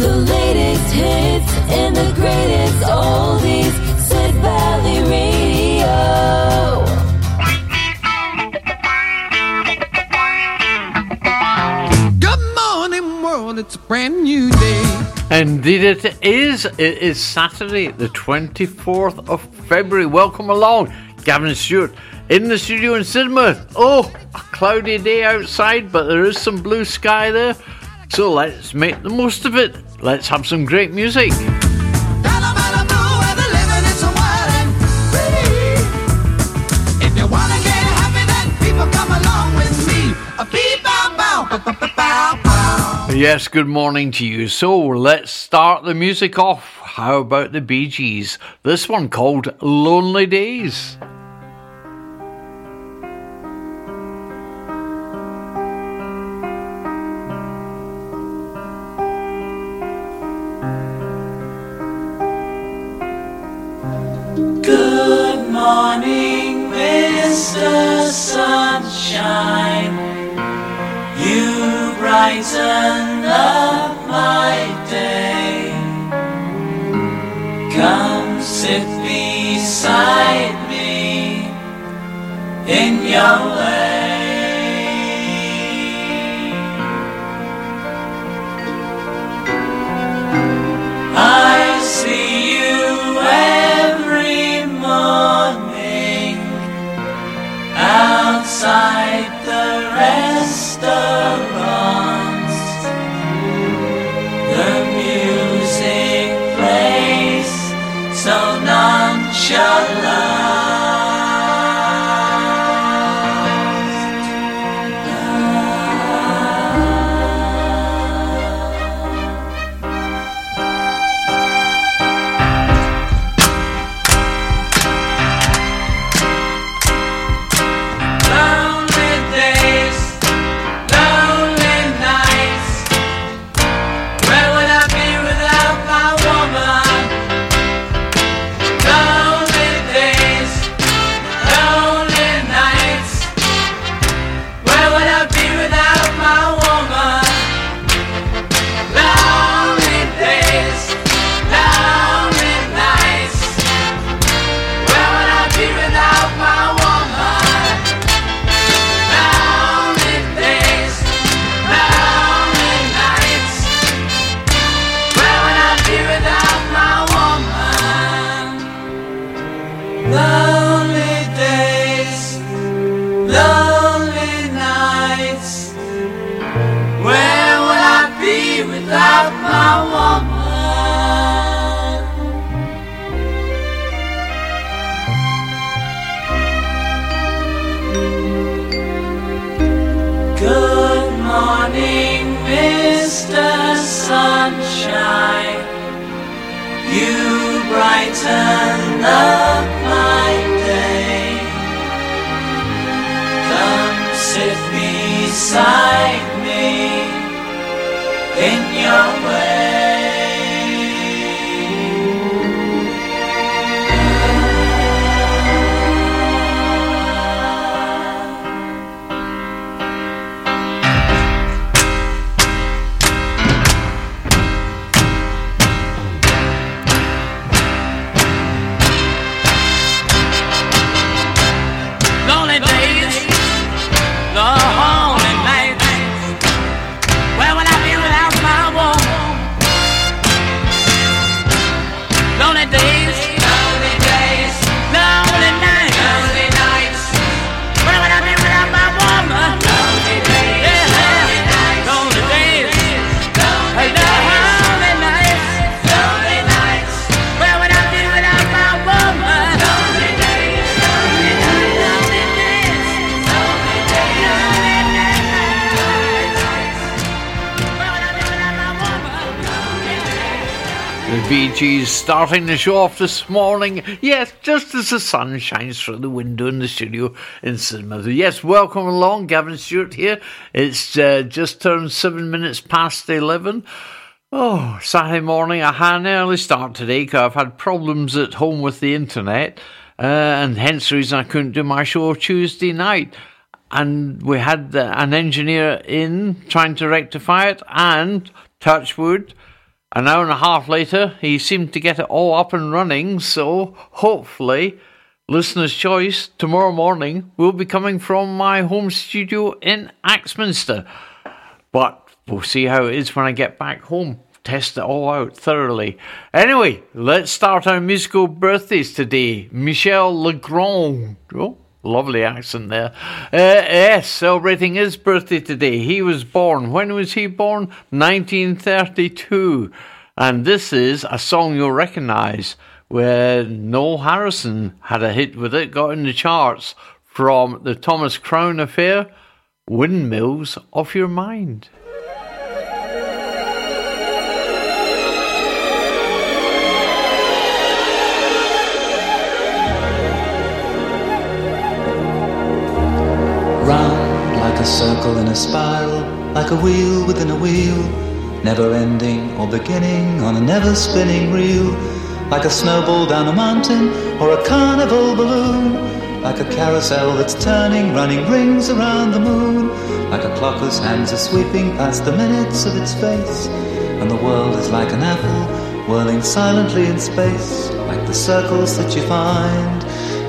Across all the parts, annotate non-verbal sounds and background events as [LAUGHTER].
The latest hits and the greatest oldies. Sid Valley Radio. Good morning, world. It's a brand new day. Indeed, it is. It is Saturday, the 24th of February. Welcome along, Gavin Stewart in the studio in Sidmouth. Oh, a cloudy day outside, but there is some blue sky there. So let's make the most of it. Let's have some great music. Yes, good morning to you. So let's start the music off. How about the Bee Gees? This one called Lonely Days. Mr. Sunshine. You brighten up my day. Come sit beside me in your way. I see outside the restaurants. Up my day. Come sit beside me in your way. Starting the show off this morning. Yes, just as the sun shines through the window in the studio in Sidmouth. Yes, welcome along. Gavin Stewart here. It's uh, just turned seven minutes past 11. Oh, Saturday morning. I had an early start today because I've had problems at home with the internet, uh, and hence the reason I couldn't do my show Tuesday night. And we had an engineer in trying to rectify it, and touch wood, An hour and a half later, he seemed to get it all up and running, so hopefully, listener's choice tomorrow morning will be coming from my home studio in Axminster. But we'll see how it is when I get back home. Test it all out thoroughly. Anyway, let's start our musical birthdays today. Michel Legrand. Oh, lovely accent there. Uh, yes, celebrating his birthday today. He was born. When was he born? 1932. And this is a song you'll recognise where Noel Harrison had a hit with it, got in the charts from the Thomas Crown affair, Windmills of Your Mind. A circle in a spiral, like a wheel within a wheel, never ending or beginning on a never spinning reel, like a snowball down a mountain or a carnival balloon, like a carousel that's turning, running rings around the moon, like a clock whose hands are sweeping past the minutes of its face, and the world is like an apple whirling silently in space, like the circles that you find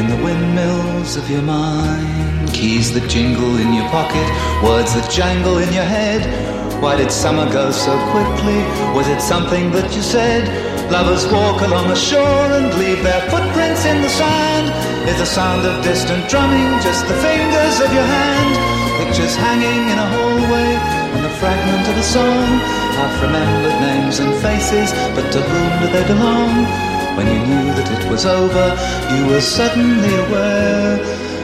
in the windmills of your mind. Keys that jingle in your pocket, words that jangle in your head. Why did summer go so quickly? Was it something that you said? Lovers walk along the shore and leave their footprints in the sand. Is the sound of distant drumming just the fingers of your hand? Pictures hanging in a hallway and the fragment of a song. Half remembered names and faces, but to whom do they belong? When you knew that it was over, you were suddenly aware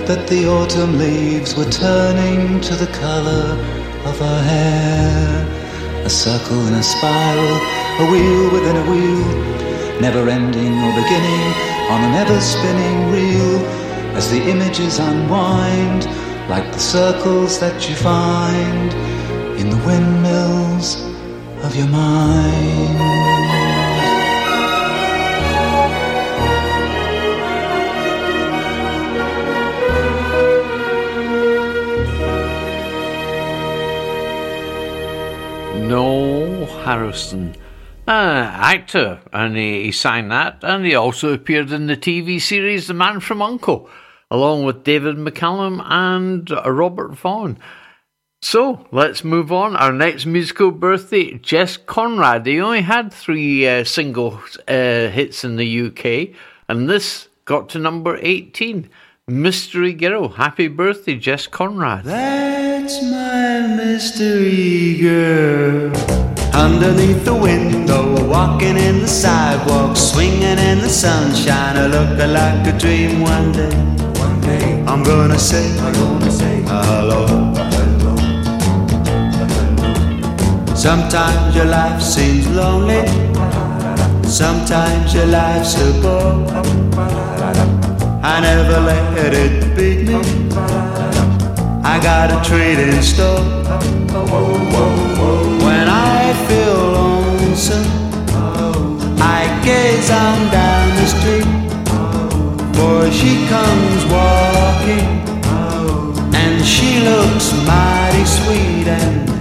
that the autumn leaves were turning to the color of her hair. A circle in a spiral, a wheel within a wheel, never ending or beginning on an ever spinning reel as the images unwind like the circles that you find in the windmills of your mind. Noel Harrison, uh, actor, and he, he sang that, and he also appeared in the TV series The Man from Uncle, along with David McCallum and Robert Vaughn. So let's move on. Our next musical birthday, Jess Conrad. He only had three uh, single uh, hits in the UK, and this got to number 18. Mystery Girl. Happy birthday, Jess Conrad. That's my mystery girl. Underneath the window, walking in the sidewalk, swinging in the sunshine, I look like a dream one day. One day, I'm gonna say, I'm gonna say, hello. hello. Sometimes your life seems lonely. Sometimes your life's a bore. I never let it beat me. I got a treat in store. When I feel lonesome, I gaze on down the street. For she comes walking, and she looks mighty sweet, and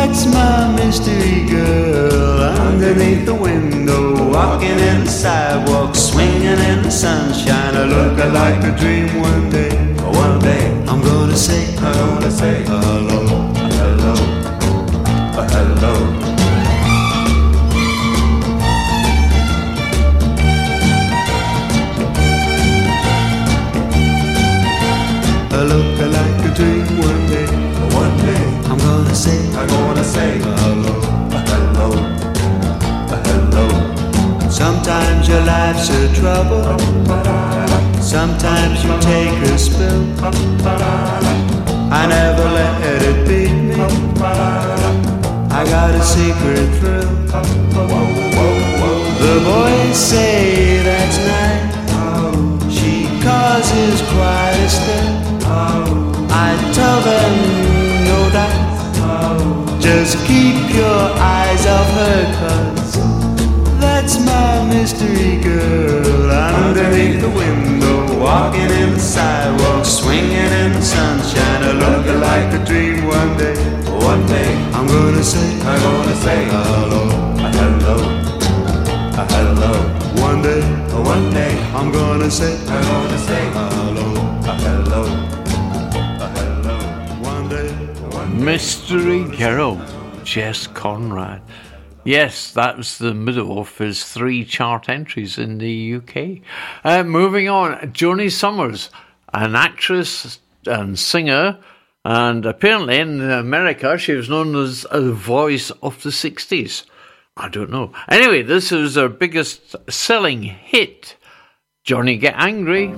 that's my mystery girl underneath the window, walking in the sidewalk, swinging in the sunshine. I look like a dream one day. One day I'm gonna say, I'm gonna say hello, hello, hello. Say, I'm gonna say hello, hello, hello. Sometimes your life's a trouble. Sometimes you take a spill. I never let it beat me. I got a secret thrill. The boys say that's nice. She causes quite a stir. I tell them. Just keep your eyes off her, cause that's my mystery girl. Underneath the window, walking in the sidewalk, swinging in the sunshine, looking like a dream one day. One day, I'm gonna say, I'm gonna say hello, a hello, a hello. One day, one day, I'm gonna say, I'm gonna say hello, a hello. Mystery Girl, Jess Conrad. Yes, that's the middle of his three chart entries in the UK. Uh, moving on, Joanie Sommers, an actress and singer, and apparently in America she was known as the voice of the 60s. I don't know. Anyway, this is her biggest selling hit. Johnny Get Angry.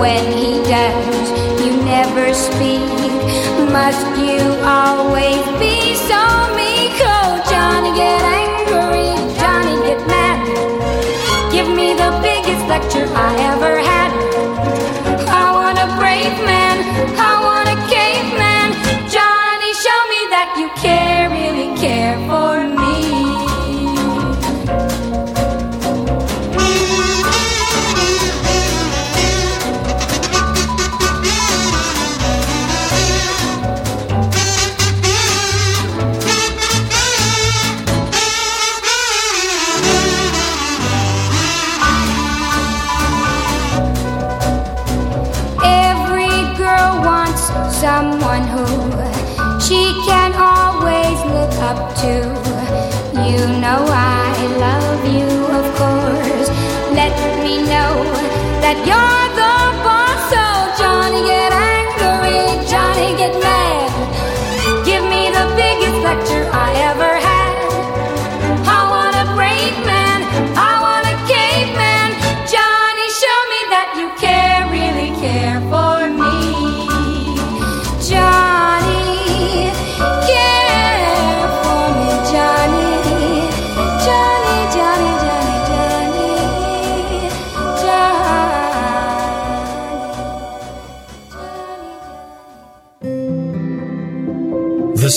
When he does, you never speak. Must you always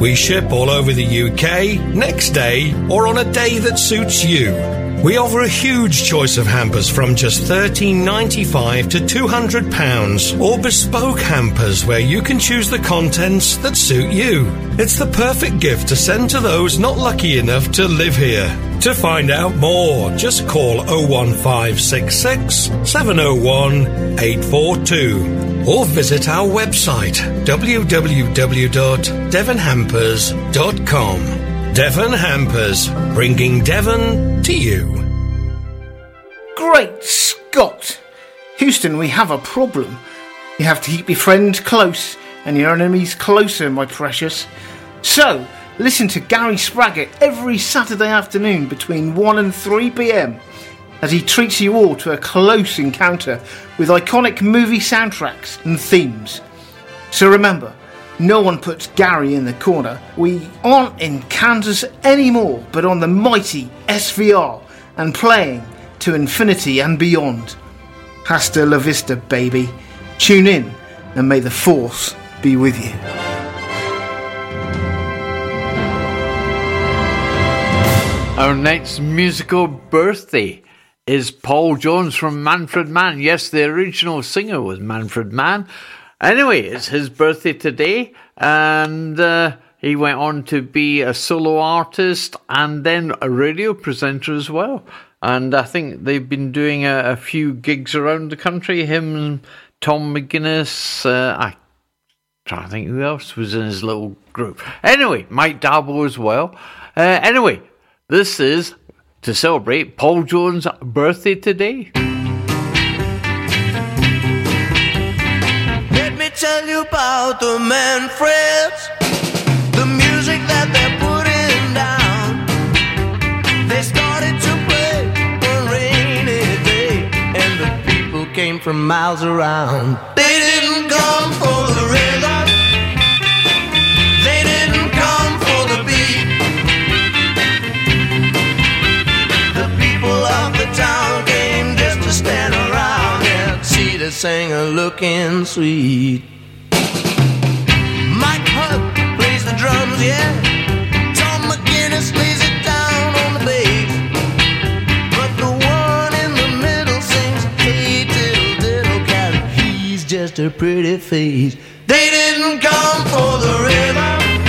We ship all over the UK, next day, or on a day that suits you. We offer a huge choice of hampers from just $13.95 to £200, or bespoke hampers where you can choose the contents that suit you. It's the perfect gift to send to those not lucky enough to live here. To find out more, just call 01566 701 842 or visit our website www.devonhampers.com. Devon Hampers, bringing Devon to you. Great Scott! Houston, we have a problem. You have to keep your friends close and your enemies closer, my precious. So, listen to Gary Spraggett every Saturday afternoon between 1 and 3 pm as he treats you all to a close encounter with iconic movie soundtracks and themes. So remember, no one puts Gary in the corner. We aren't in Kansas anymore, but on the mighty SVR and playing to infinity and beyond. Hasta la vista, baby. Tune in and may the force be with you. Our next musical birthday is Paul Jones from Manfred Mann. Yes, the original singer was Manfred Mann. Anyway, it's his birthday today, and uh, he went on to be a solo artist and then a radio presenter as well. And I think they've been doing a, a few gigs around the country. Him Tom McGuinness. Uh, I trying to think who else was in his little group. Anyway, Mike d'Abo as well. Uh, anyway, this is to celebrate Paul Jones' birthday today. Tell you about the Manfreds, the music that they're putting down. They started to play one rainy day, and the people came from miles around. They didn't come for singer looking sweet. Mike Hugg plays the drums, yeah. Tom McGuinness lays it down on the bass. But the one in the middle sings, Hey diddle diddle cat, he's just a pretty face. They didn't come for the rhythm.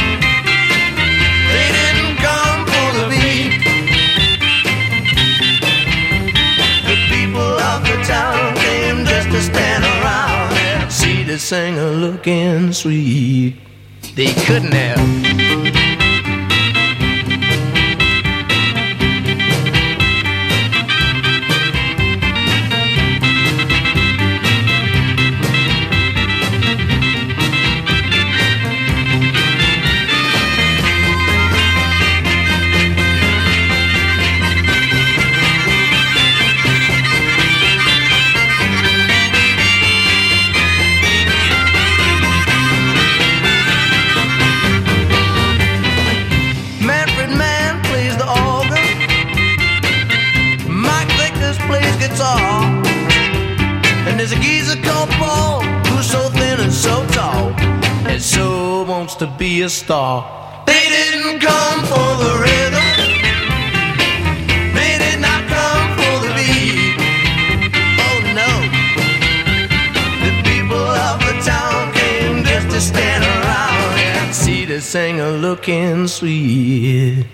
Singer looking sweet. They couldn't have. A star. They didn't come for the rhythm. They did not come for the beat. Oh no. The people of the town came just to stand around and see the singer looking sweet.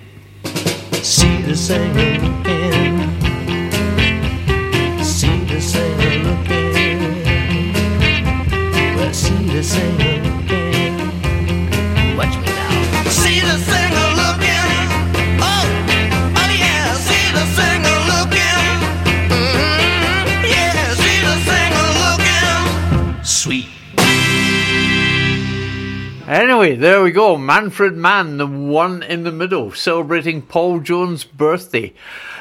See the singer looking. See the singer looking. Well, see the singer Anyway, there we go. Manfred Mann, the one in the middle, celebrating Paul Jones' birthday.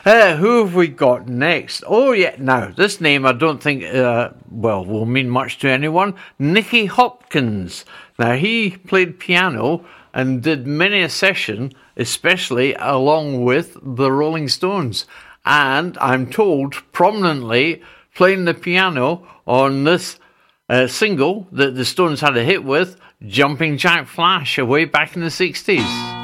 Uh, who have we got next? Oh, yeah, now, this name I don't think, uh, well, will mean much to anyone. Nicky Hopkins. Now, he played piano and did many a session, especially along with the Rolling Stones. And I'm told prominently playing the piano on this uh, single that the Stones had a hit with, Jumping Jack Flash, way back in the 60s.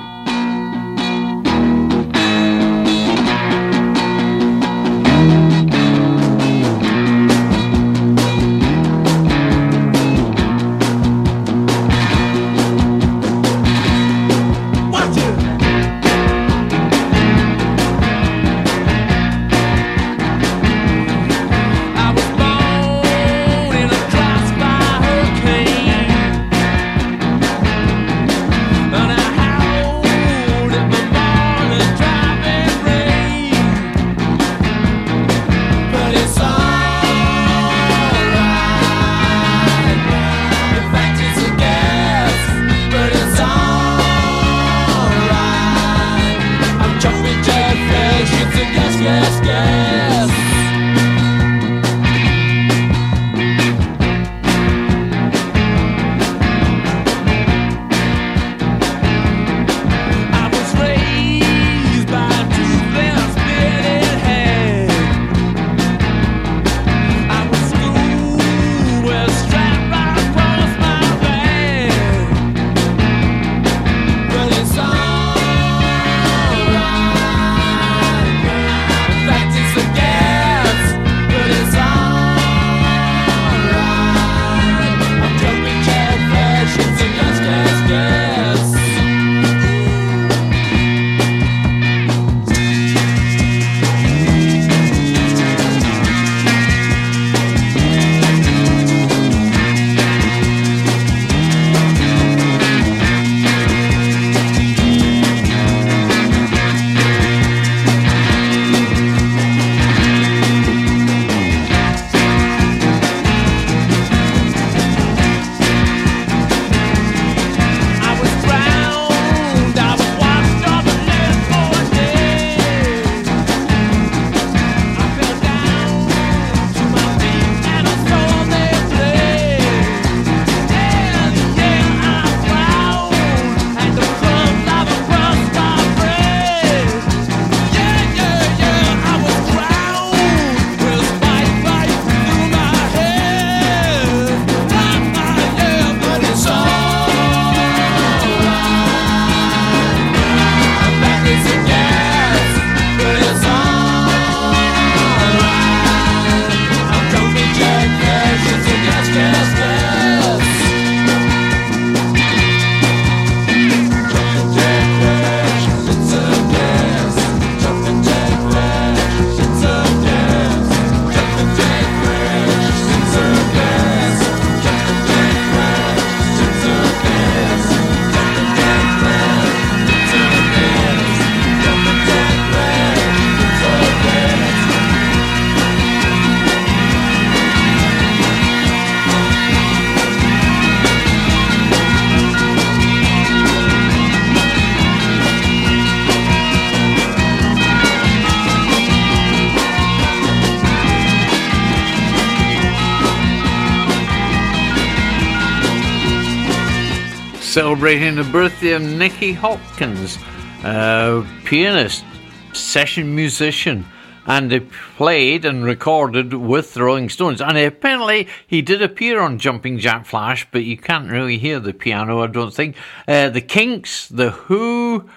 Celebrating the birthday of Nicky Hopkins, a pianist, session musician, and he played and recorded with the Rolling Stones. And apparently, he did appear on Jumping Jack Flash, but you can't really hear the piano, I don't think. Uh, the Kinks, The Who,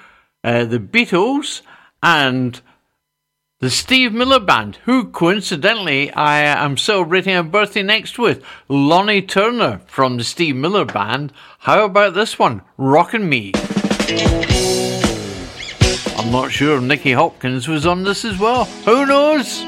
uh, the Beatles, and the Steve Miller Band, who coincidentally I am celebrating a birthday next with, Lonnie Turner from the Steve Miller Band. How about this one, Rockin' Me? I'm not sure if Nicky Hopkins was on this as well. Who knows?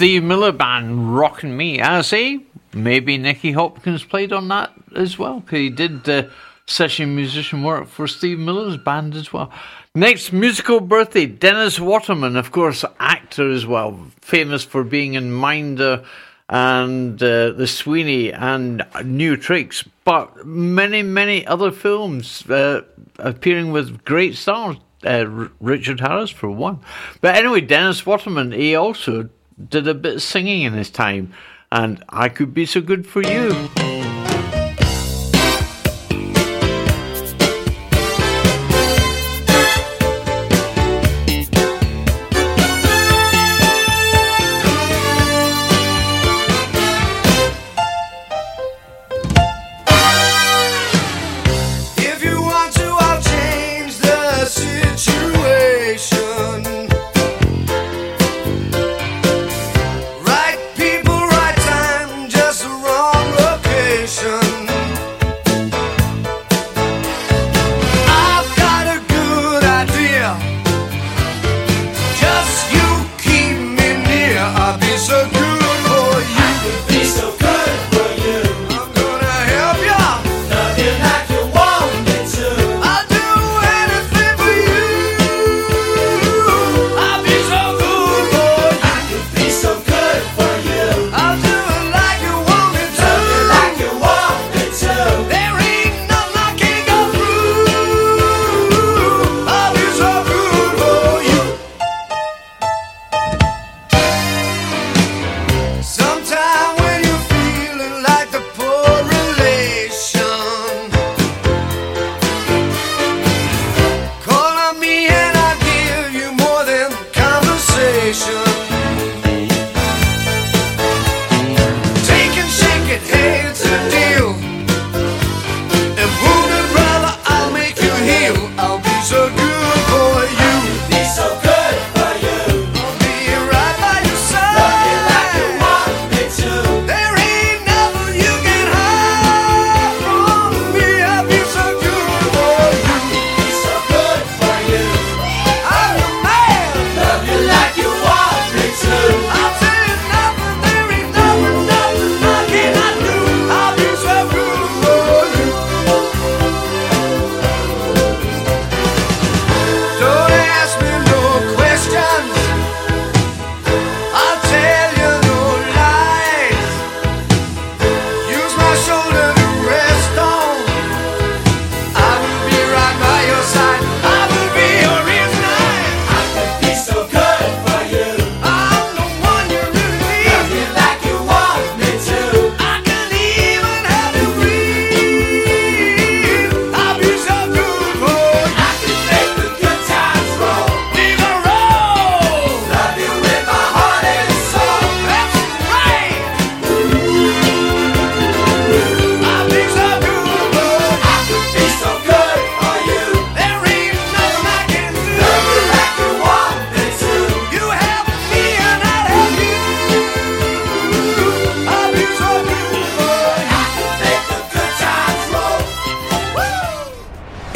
Steve Miller Band, rocking Me. I say, maybe Nicky Hopkins played on that as well, 'cause he did uh, session musician work for Steve Miller's band as well. Next musical birthday, Dennis Waterman, of course, actor as well, famous for being in Minder and uh, The Sweeney and New Tricks, but many, many other films uh, appearing with great stars. Uh, Richard Harris, for one. But anyway, Dennis Waterman, he also did a bit of singing in his time, and I Could Be So Good For You.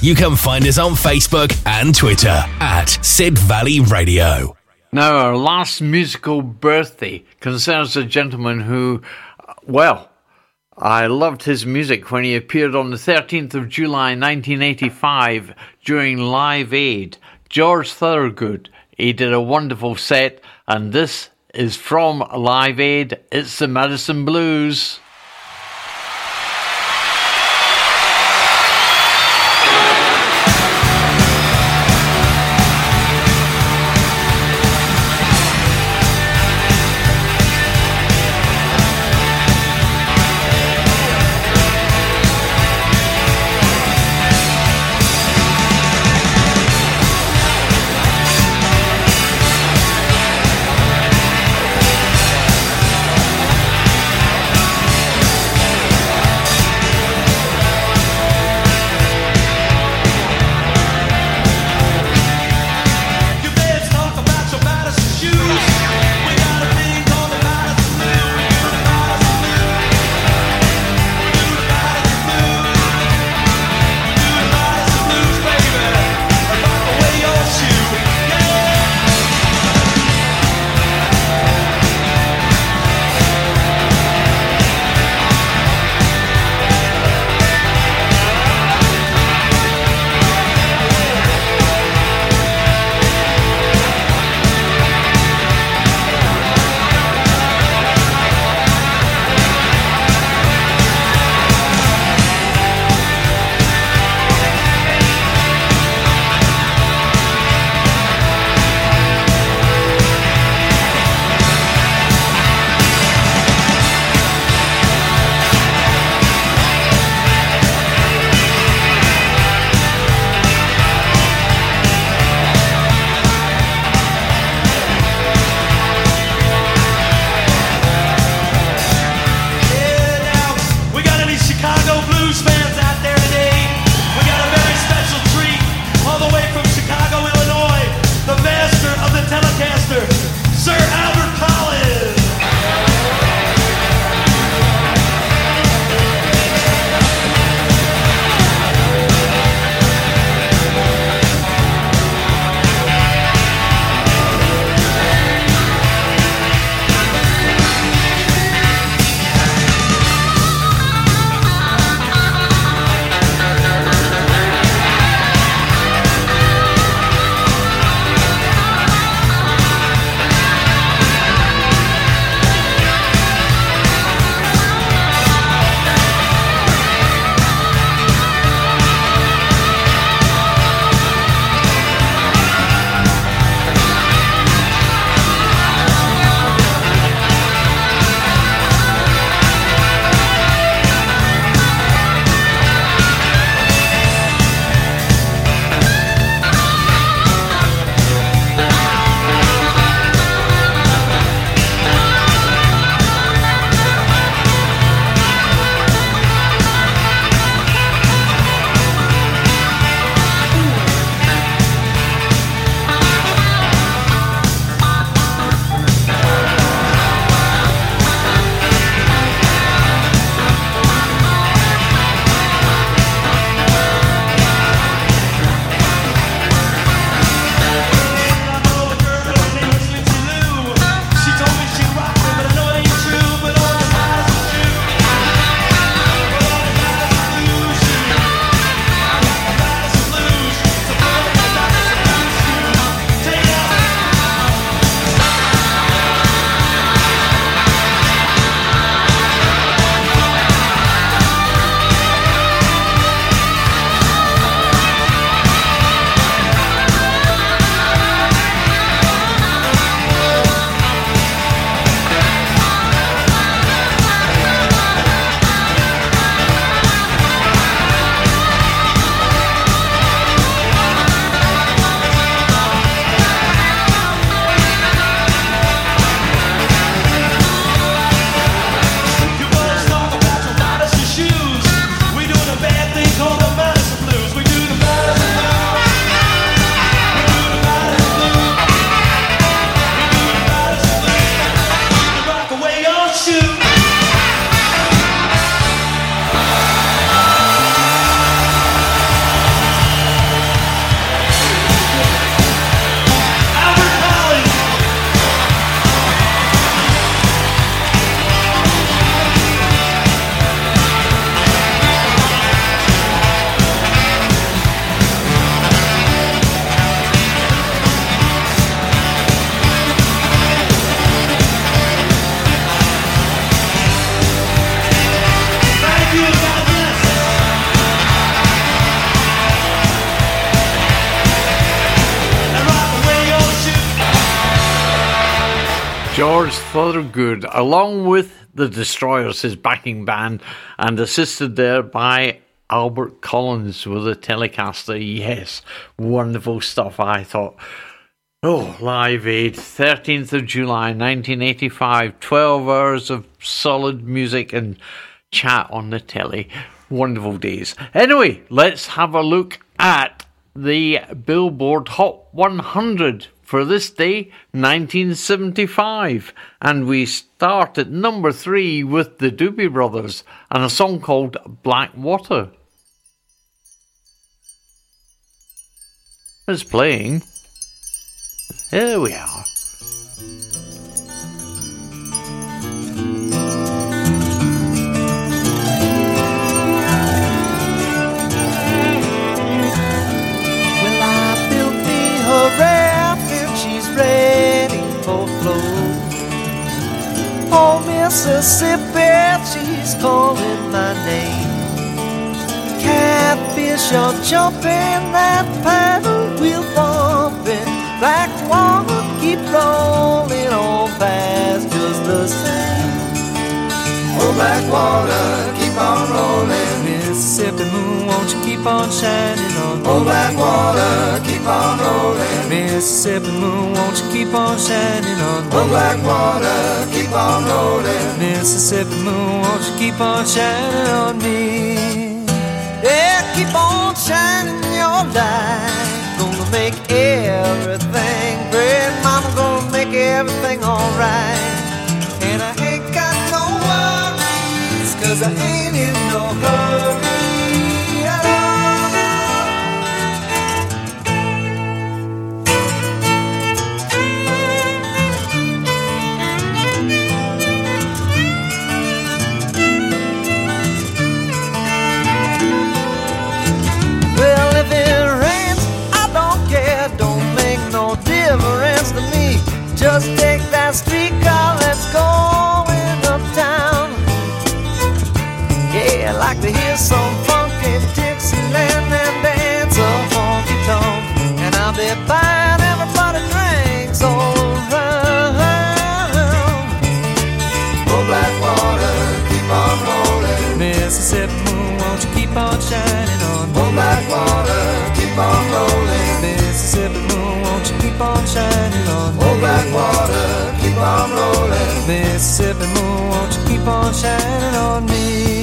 you can find us on Facebook and Twitter at Sid Valley Radio. Now, our last musical birthday concerns a gentleman who, uh, well, I loved his music when he appeared on the 13th of July 1985 during Live Aid. George Thorogood. He did a wonderful set, and this is from Live Aid. It's the Madison Blues. George Thorogood, along with the Destroyers, his backing band, and assisted there by Albert Collins with a Telecaster. Yes, wonderful stuff, I thought. Oh, Live Aid, 13th of July 1985, 12 hours of solid music and chat on the telly. Wonderful days. Anyway, let's have a look at the Billboard Hot 100 for this day, 1975. And we start at number three with the Doobie Brothers and a song called Black Water. It's playing. Here we are. Jumping, that paddle wheel bumping. Black water keep rolling on past just the same. Oh, black water, keep on rolling. Mississippi moon, won't you keep on shining on me? Oh, black water, keep on rolling. Mississippi moon, won't you keep on shining on me? Oh, black water, keep on rolling. Mississippi moon, won't you keep on shining on me? Keep on shining your light. Gonna make everything great. Mama gonna make everything alright. And I ain't got no worries, cause I ain't buying everybody drinks all around. Oh, oh, oh. black water, keep on rolling. Mississippi moon, won't you keep on shining on me? Oh, black water, keep on rolling. Mississippi moon, won't you keep on shining on me? Oh, black water, keep on rolling. Mississippi moon, won't you keep on shining on me?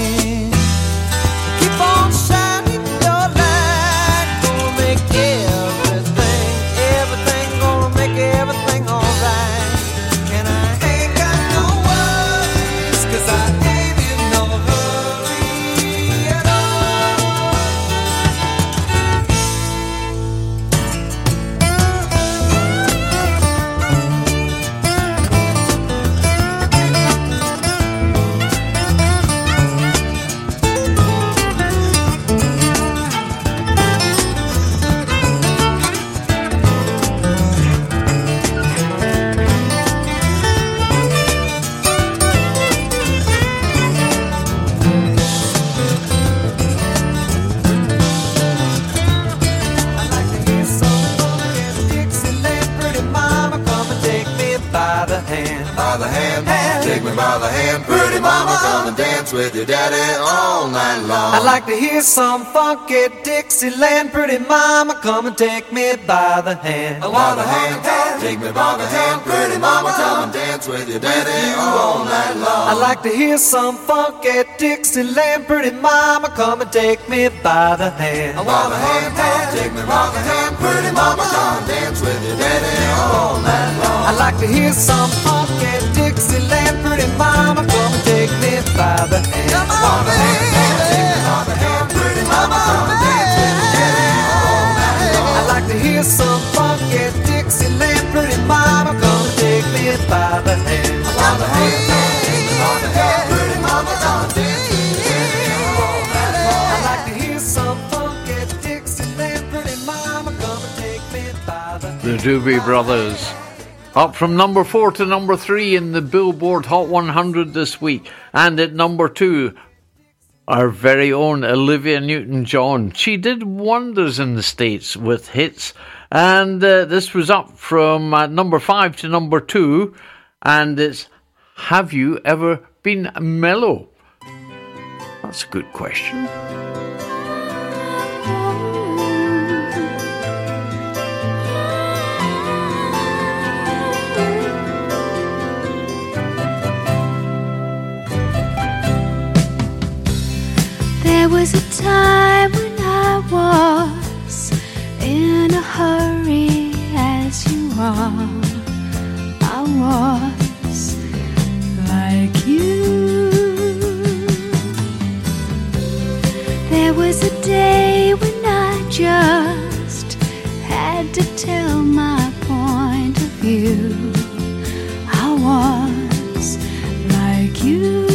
Take me by the hand. Pretty mama, come and dance with your daddy all night long. I'd like to hear some funky Dixieland. Pretty mama, come and take me by the hand. By the hand, take me by the hand. Pretty mama, come and dance with your daddy all night long. I'd like to hear some funky Dixieland. Pretty mama, come and take me by the hand. By the hand, take me by the hand. Pretty mama, come and dance with your daddy all night long. I'd like to hear some funky Dixieland. Pretty mama, come and take me by the hand. Come on, Pretty mama, come and dance with your all night long. I'd like to hear some funky Dixieland. Pretty mama, come and take me by the hand. By the hand, take me by the hand. Pretty mama, come and dance with your daddy all night long. I'd like to hear some funky Dixieland. Pretty mama, come and take me by the hand. The Doobie Brothers. Up from number four to number three in the Billboard Hot 100 this week. And at number two, our very own Olivia Newton John. She did wonders in the States with hits. And uh, this was up from uh, number five to number two. and it's Have you ever been mellow? That's a good question. Was a time when I was in a hurry as you are. I was like you. There was a day when I just had to tell my point of view. I was like you.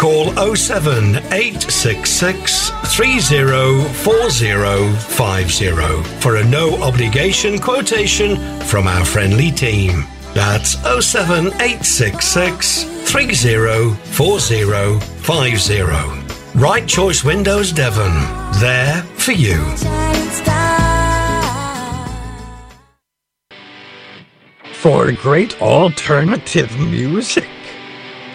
Call 07 866 304050 for a no obligation quotation from our friendly team. That's 07 866 304050. Right Choice Windows Devon. There for you. For great alternative music,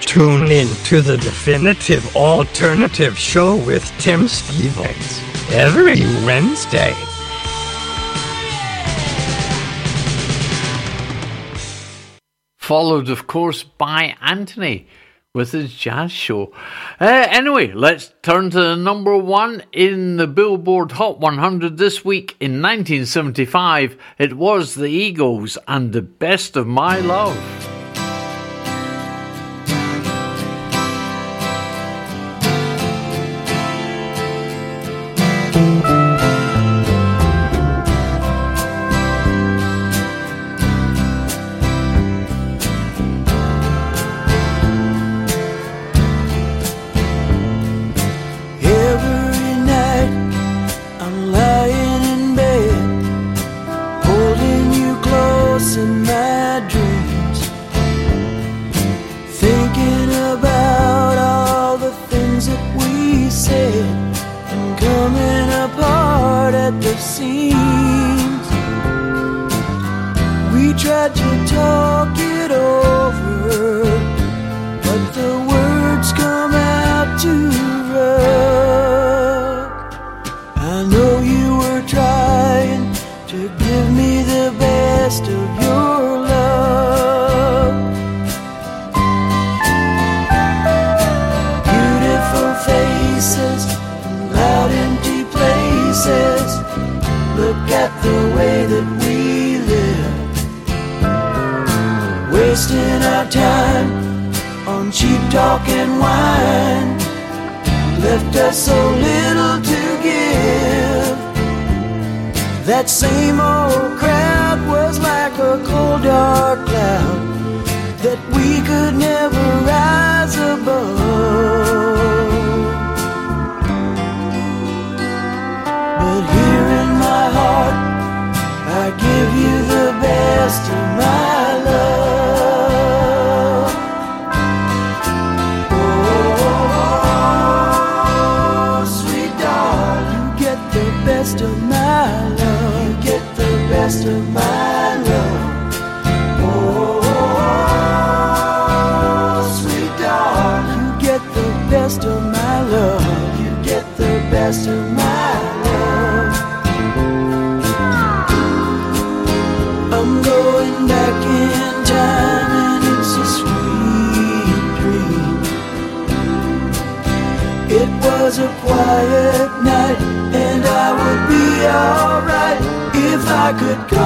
tune in to the Definitive Alternative Show with Tim Stevens every Wednesday. Followed, of course, by Anthony with his jazz show. Uh, anyway, let's turn to the number one in the Billboard Hot 100 this week. In 1975, it was the Eagles and the best of my love. Best of my love. Oh, sweet darling, you get the best of my love. You get the best of my love. I'm going back in time, and it's a sweet dream. It was a quiet night, and I would be alright I could go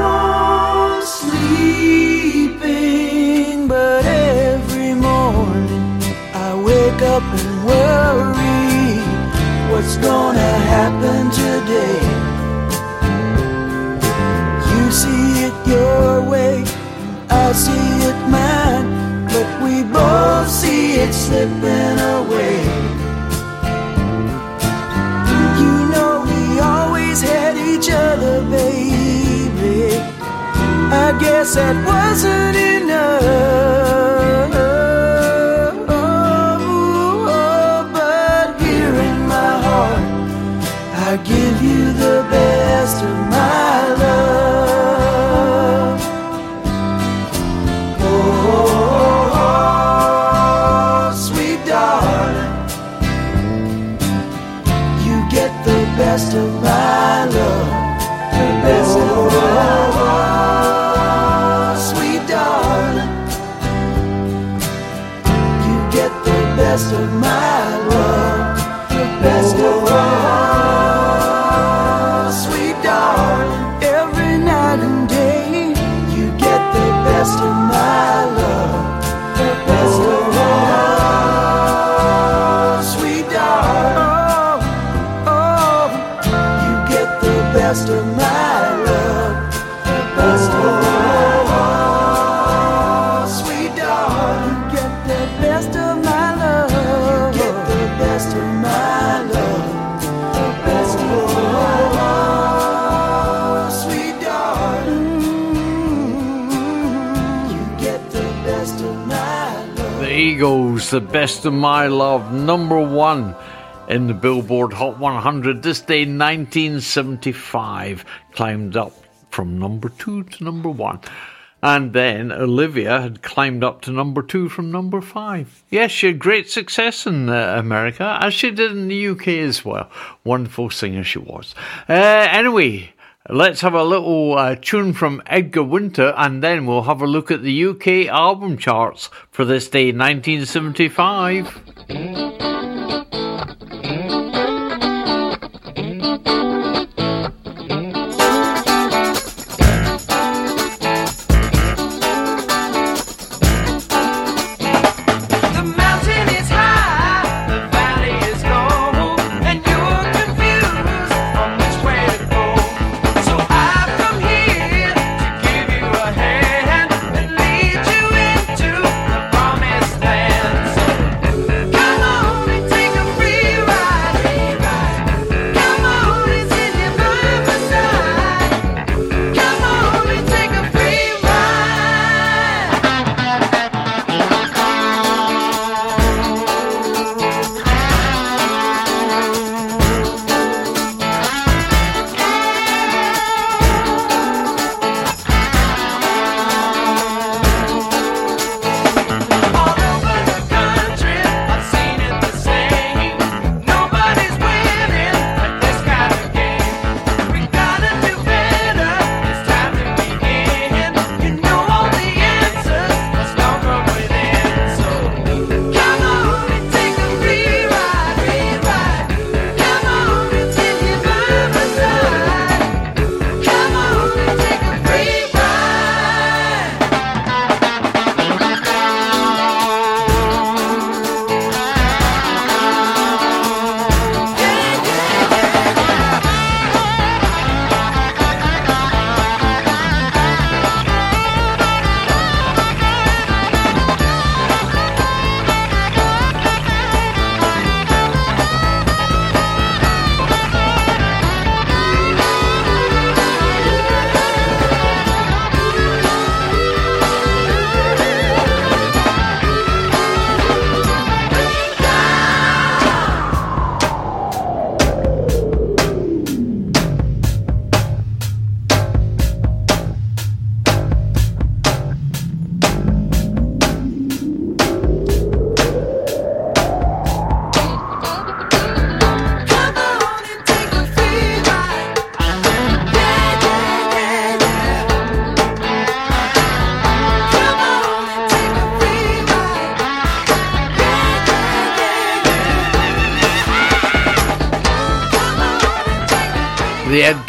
on sleeping. But every morning I wake up and worry what's gonna happen today. You see it your way, I see it mine, but we both see it slipping away. Guess that wasn't enough. The best of my love, number one in the Billboard Hot 100 this day, 1975, climbed up from number two to number one. And then Olivia had climbed up to number two from number five. Yes, she had great success in uh, America, as she did in the UK as well. Wonderful singer she was. Uh, anyway, let's have a little uh, tune from Edgar Winter, and then we'll have a look at the UK album charts for this day, 1975.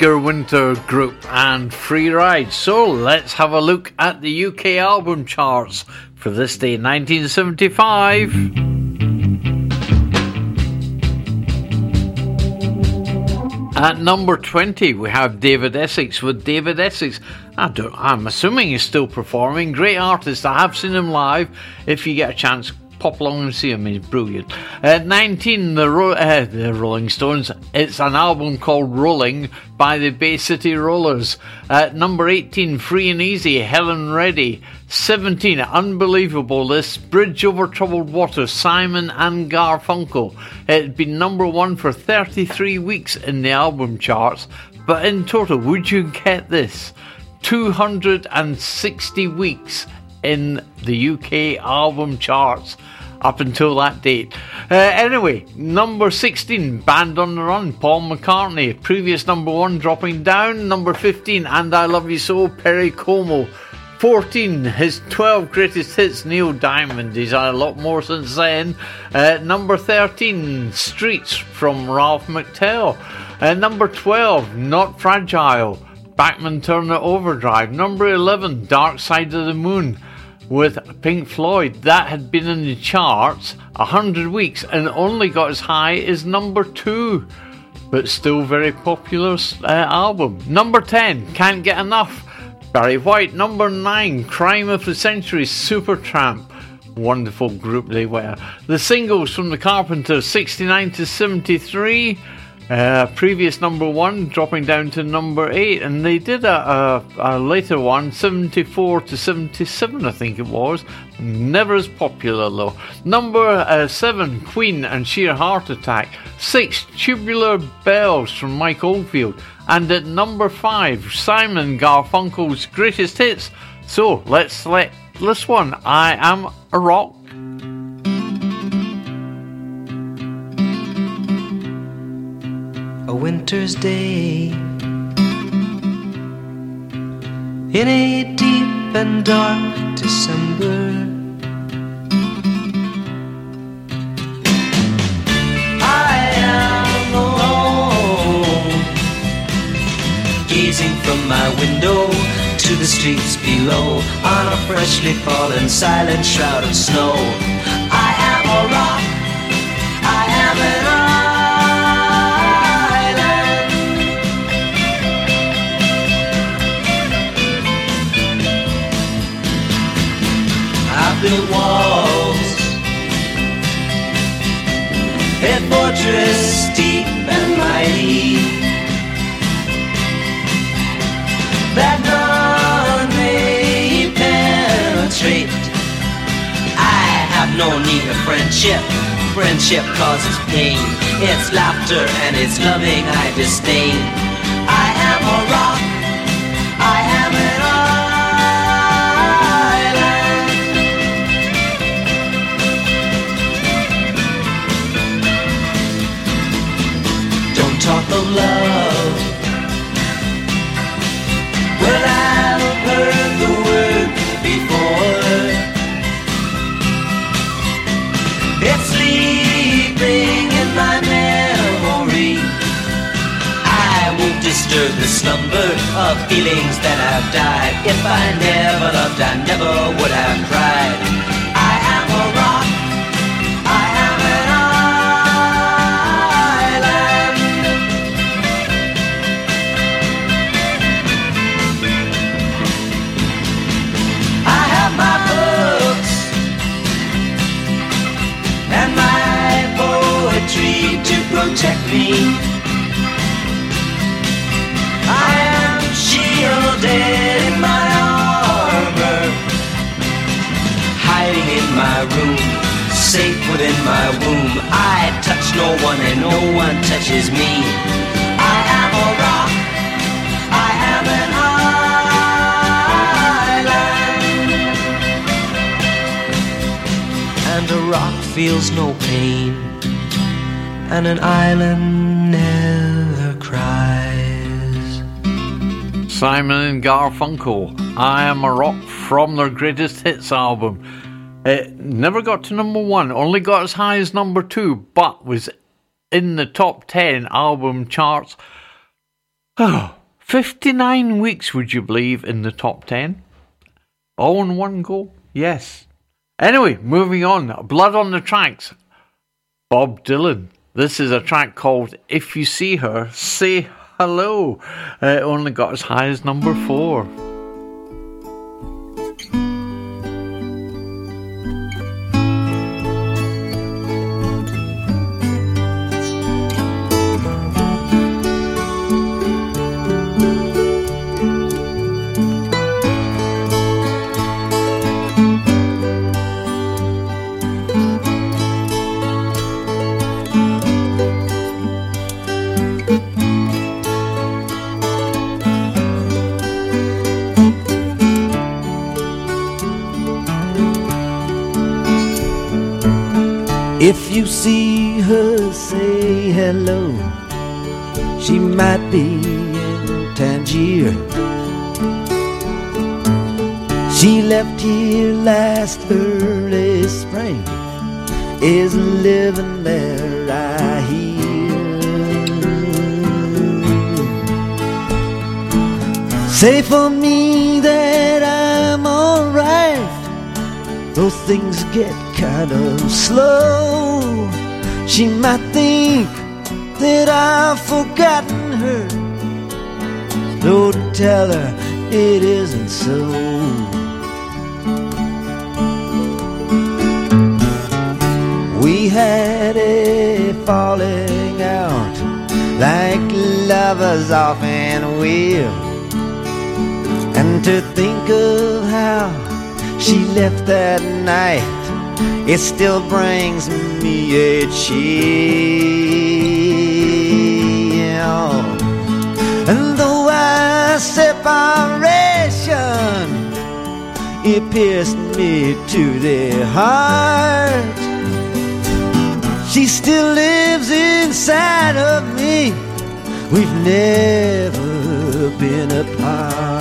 Edgar Winter Group and Free Ride. So let's have a look at the UK album charts for this day, 1975. At number 20, we have David Essex with David Essex. I don't, I'm assuming he's still performing. Great artist. I have seen him live. If you get a chance, pop along and see him. He's brilliant. At 19, the, Ro- uh, the Rolling Stones. It's an album called Rolling by the Bay City Rollers. At number 18, Free and Easy, Helen Reddy. 17, unbelievable this, Bridge Over Troubled Water, Simon and Garfunkel. It had been number one for 33 weeks in the album charts, but in total, would you get this? 260 weeks in the UK album charts up until that date. Uh, anyway, number 16, Band on the Run, Paul McCartney. Previous number one dropping down. Number 15, And I Love You So, Perry Como. 14, his 12 greatest hits, Neil Diamond. He's had a lot more since then. Uh, number 13, Streets from Ralph McTell. Uh, number 12, Not Fragile. Bachman Turner Overdrive. Number 11, Dark Side of the Moon with Pink Floyd. That had been in the charts 100 weeks and only got as high as number 2. But still very popular uh, album. Number 10, Can't Get Enough. Barry White. Number 9, Crime of the Century, Supertramp. Wonderful group they were. The singles from the Carpenters, 69 to 73. Uh, previous number one dropping down to number eight, and they did a, a, a later one, 74 to 77, I think it was. Never as popular though. Number uh, seven, Queen and Sheer Heart Attack. Six, Tubular Bells from Mike Oldfield. And at number five, Simon Garfunkel's greatest hits. So let's select this one I Am a Rock. Winter's day in a deep and dark December. I am alone, gazing from my window to the streets below on a freshly fallen silent shroud of snow. I am a rock. Built walls, a fortress deep and mighty that none may penetrate. I have no need of friendship. Friendship causes pain. It's laughter and it's loving I disdain. I am a rock. Of love. Well, I've heard the word before. It's sleeping in my memory. I won't disturb the slumber of feelings that have died. If I never loved, I never would have cried. Safe within my womb. I touch no one and no one touches me. I am a rock. I am an island. And a rock feels no pain, and an island never cries. Simon and Garfunkel, I Am a Rock from their greatest hits album. It never got to number one, only got as high as number two, but was in the top 10 album charts Oh, [SIGHS] 59 weeks, would you believe, in the top 10? All in one go? Yes. Anyway, moving on. Blood on the Tracks. Bob Dylan. This is a track called If You See Her, Say Hello. It only got as high as number four. If you see her, say hello. She might be in Tangier. She left here last early spring. Is living there, I hear. Say for me that I'm alright. Though things get kind of slow, she might think that I've forgotten her. So tell her it isn't so. We had a falling out like lovers often will. And to think of how she left that night, it still brings me a chill. And though our separation, it pierced me to the heart, she still lives inside of me. We've never been apart.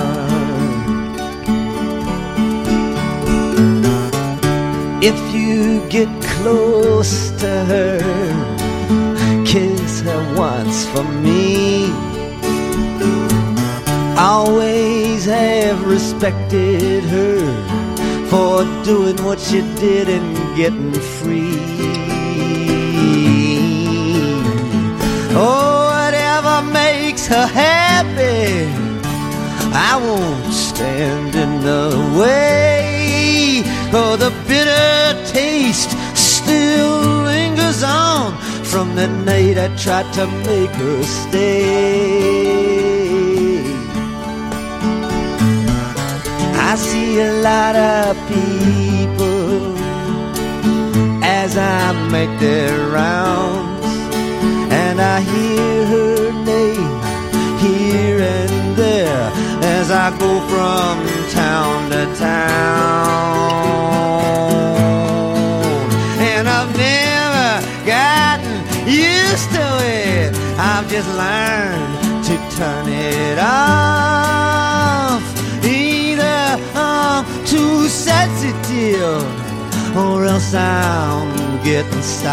You get close to her, kiss her once for me. Always have respected her for doing what she did and getting free. Oh, whatever makes her happy, I won't stand in the way. Oh, the bitter taste still lingers on from the night I tried to make her stay. I see a lot of people as I make their rounds, and I hear her name here and there as I go from town to town. Never gotten used to it, I've just learned to turn it off. Either I'm too sensitive or else I'm getting soft.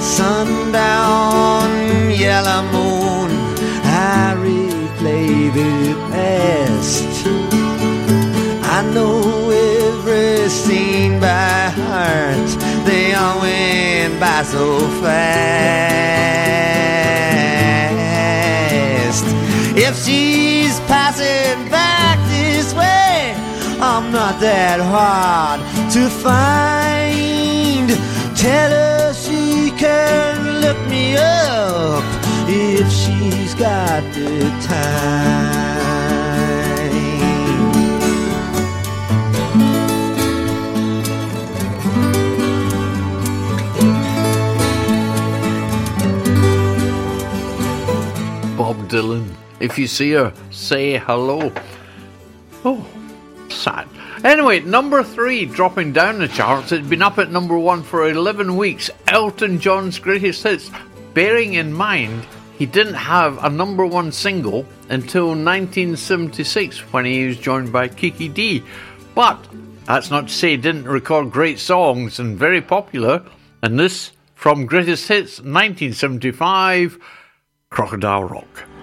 Sundown, yellow moon, I replay the past. I know scene by heart, they all went by so fast. If she's passing back this way, I'm not that hard to find. Tell her she can look me up if she's got the time. Bob Dylan. If you see her, say hello. Oh, sad. Anyway, number three, dropping down the charts, it's been up at number one for 11 weeks. Elton John's greatest hits, bearing in mind he didn't have a number one single until 1976 when he was joined by Kiki Dee. But that's not to say he didn't record great songs and very popular. And this from Greatest Hits 1975. Crocodile Rock.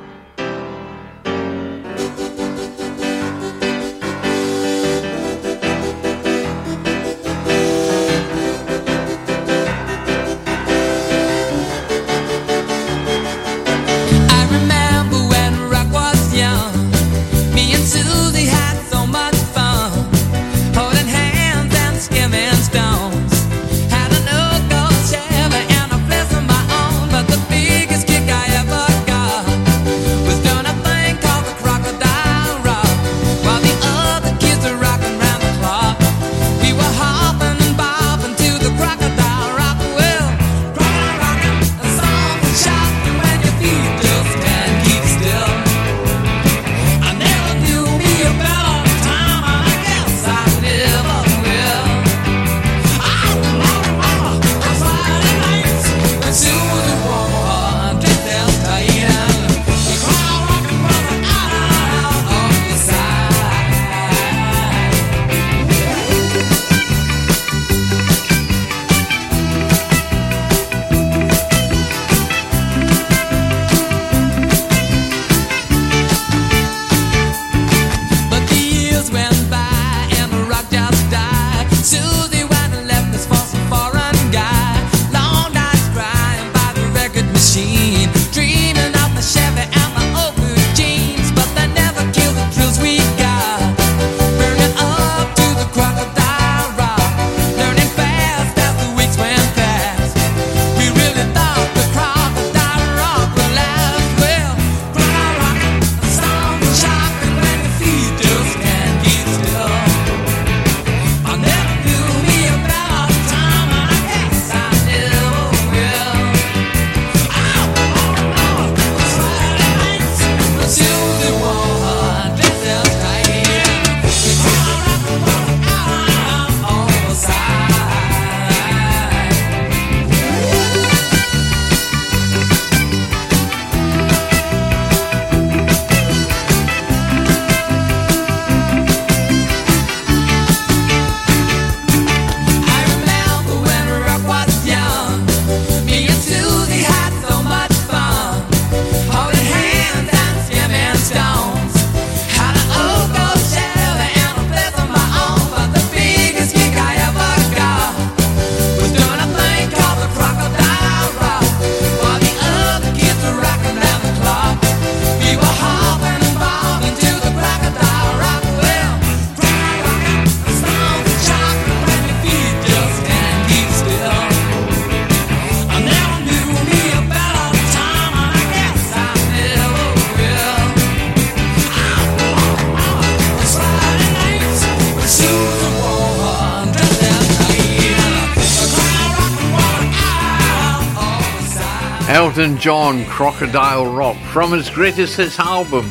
Elton John, Crocodile Rock, from his greatest hits album.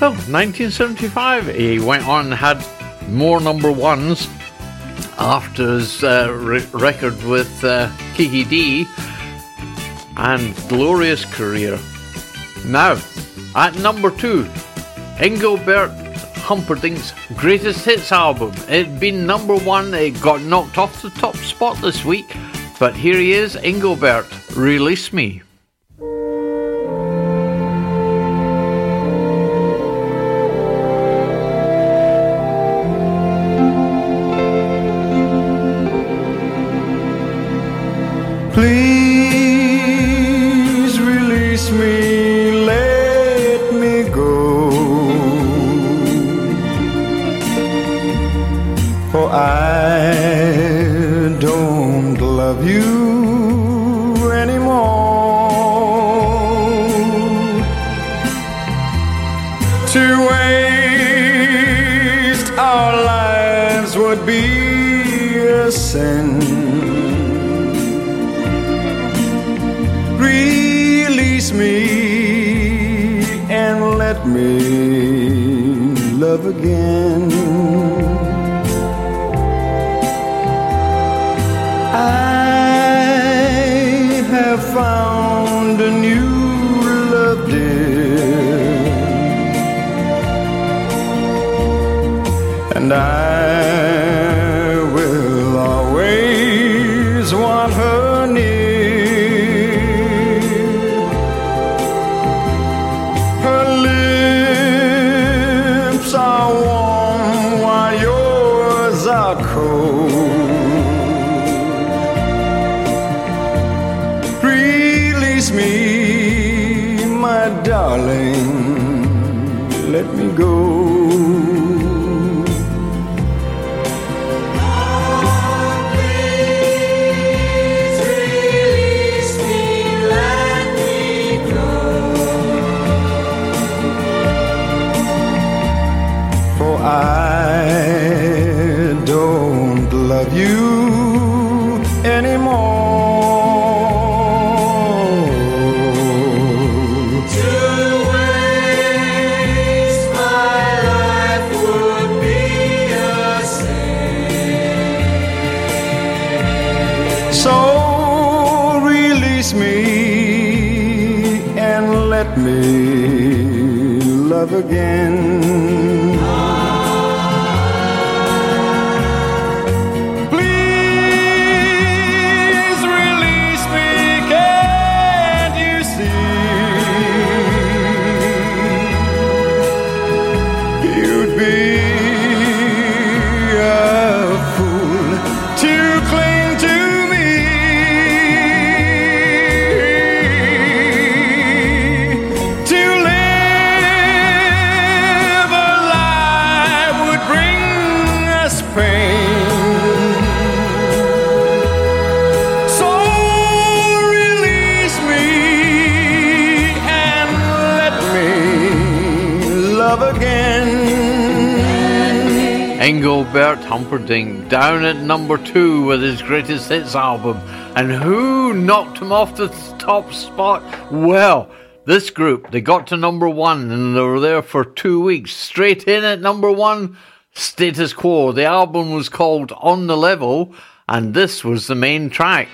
Well, 1975, he went on had more number ones after his uh, re- record with uh, Kiki Dee and glorious career. Now, at number two, Engelbert Humperdinck's greatest hits album. It'd been number one, it got knocked off the top spot this week, but here he is, Engelbert, Release Me. please. Engelbert Humperdinck down at number two with his greatest hits album. And who knocked him off the top spot? Well, this group, they got to number one and they were there for two weeks. Straight in at number one, Status Quo. The album was called On the Level, and this was the main track.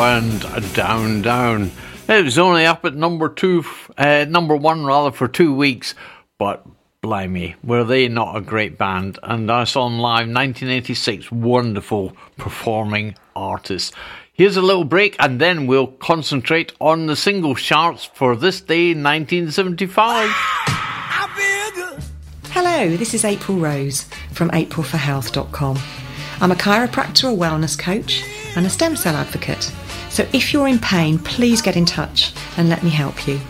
And Down Down. It was only up at number two, uh, number one rather, for two weeks, but blimey, were they not a great band? And I saw them live 1986, wonderful performing artists. Here's a little break, and then we'll concentrate on the single charts for this day, 1975. Hello, this is April Rose from aprilforhealth.com. I'm a chiropractor, a wellness coach, and a stem cell advocate. So if you're in pain, please get in touch and let me help you.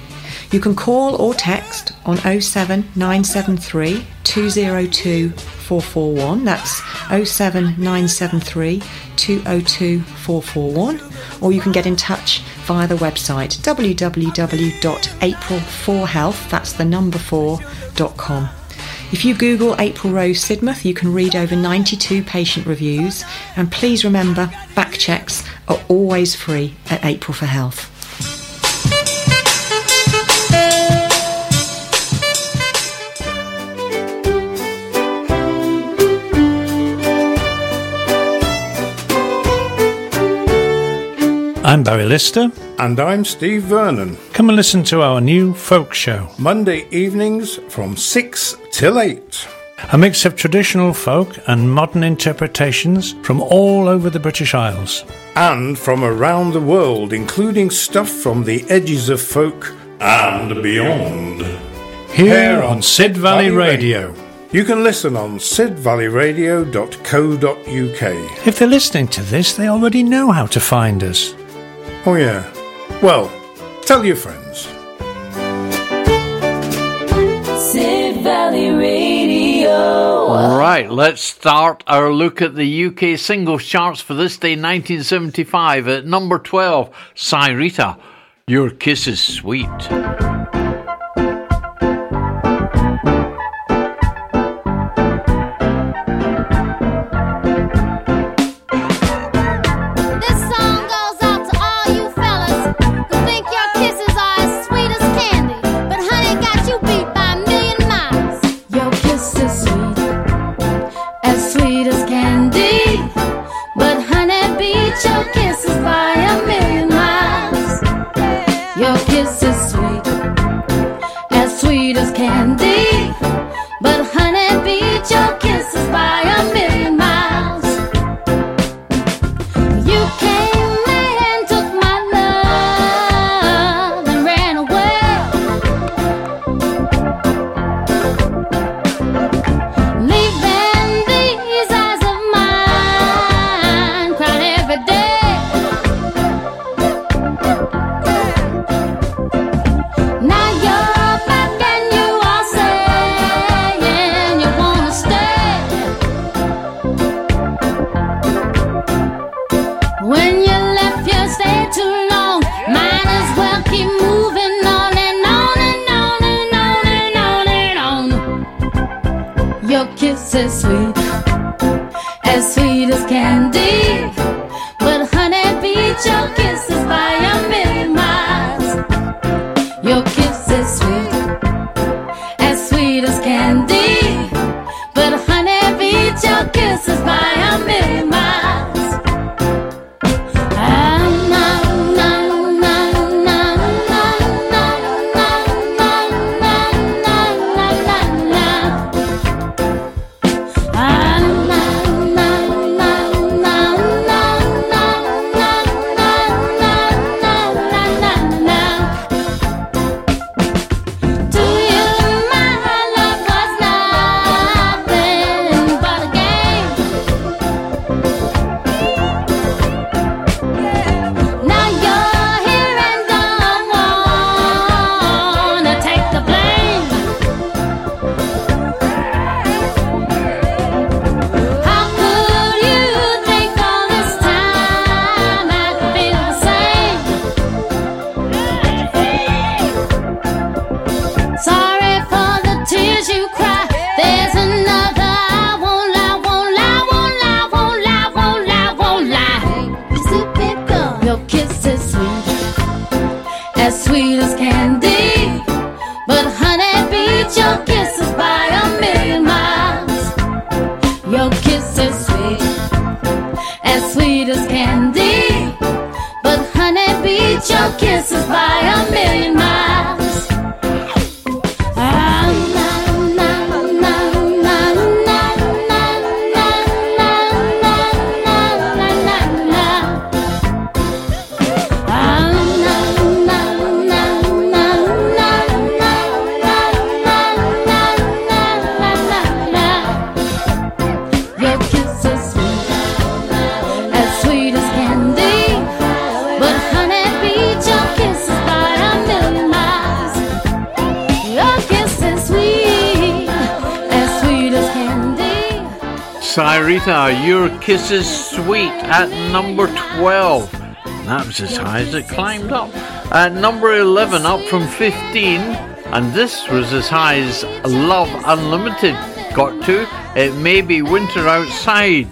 You can call or text on 07973 202 441. That's 07973 202 441. Or you can get in touch via the website www.april4health, that's the number 4.com. If you Google April Rose Sidmouth, you can read over 92 patient reviews. And please remember, back checks are always free at April for Health. I'm Barry Lister. And I'm Steve Vernon. Come and listen to our new folk show. Monday evenings from 6 till 8. A mix of traditional folk and modern interpretations from all over the British Isles. And from around the world, including stuff from the edges of folk and beyond. Here on Sid Valley Radio. You can listen on sidvalleyradio.co.uk. If they're listening to this, they already know how to find us. Oh, yeah. Well, tell your friends. Sid Valley Radio. All right, let's start our look at the UK singles charts for this day, 1975. At number 12, Syreeta, Your Kiss is Sweet. Kiss Is Sweet at number 12. That was as high as it climbed up. At number 11, up from 15, and this was as high as Love Unlimited got to. It may be winter outside.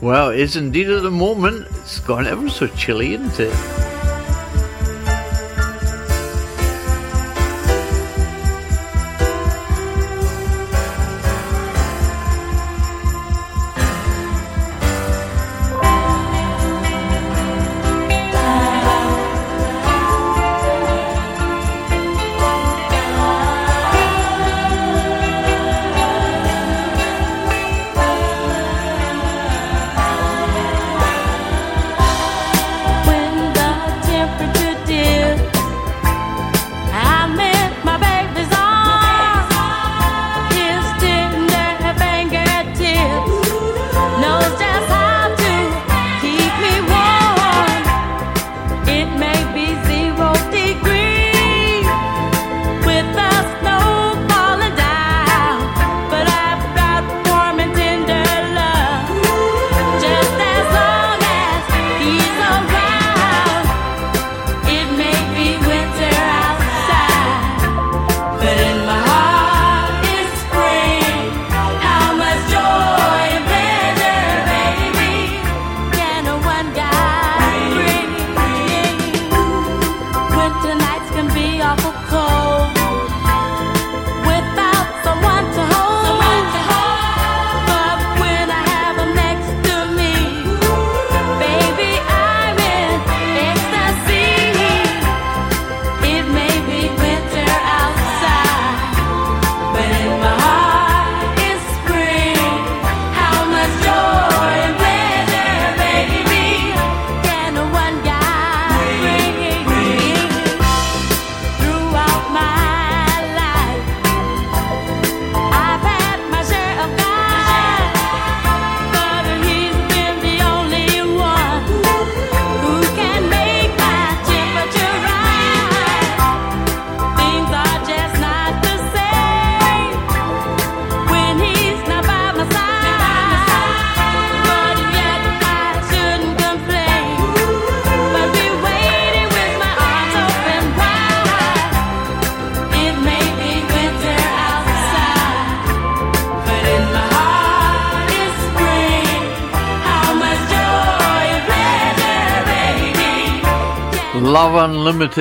Well, it's indeed at the moment. It's gone ever so chilly, isn't it?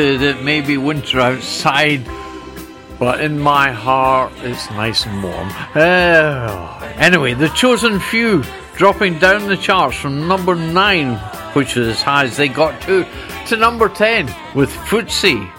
it may be winter outside, but in my heart, it's nice and warm. Uh, anyway, The Chosen Few dropping down the charts from number 9, which is as high as they got to, to number 10 with Footsee.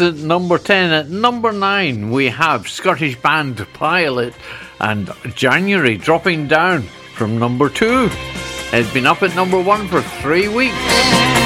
At number 10. At number 9, we have Scottish band Pilot and January dropping down from number 2. It's been up at number 1 for three weeks.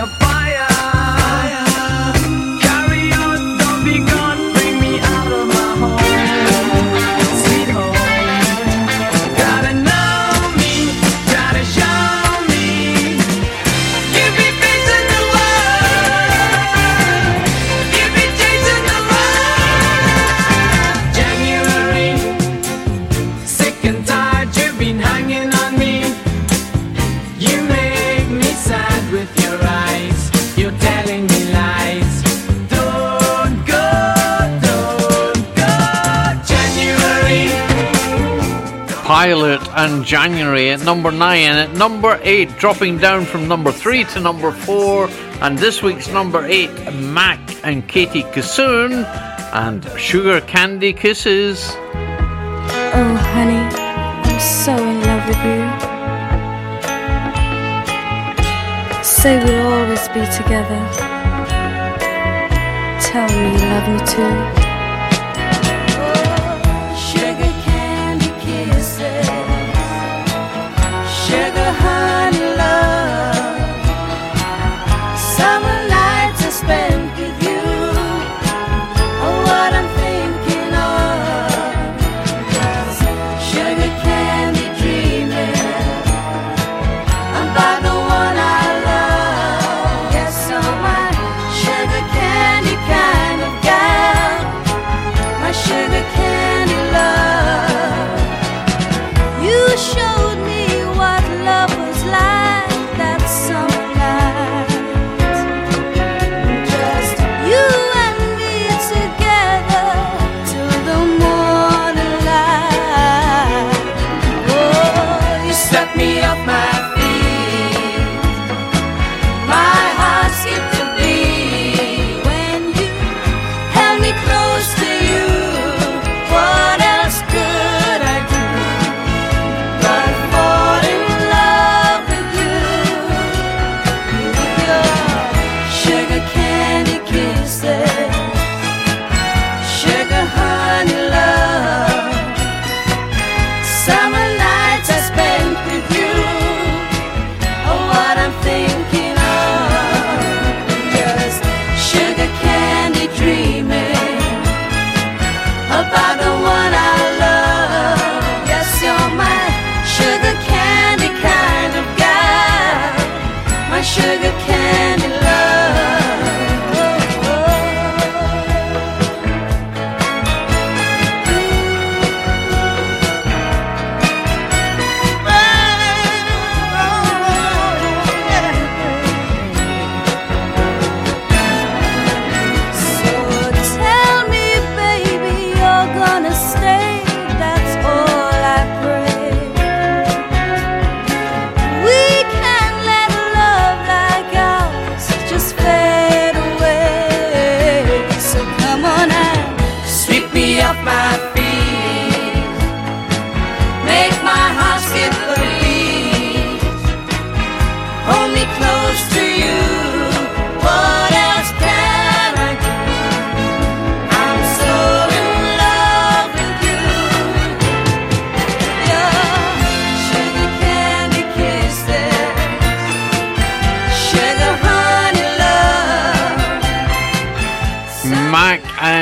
You're January at number 9 and at number 8 dropping down from number 3 to number 4 and this week's number 8 Mac and Katie Kissoon and Sugar Candy Kisses. Oh honey I'm so in love with you. Say we'll always be together. Tell me you love me too.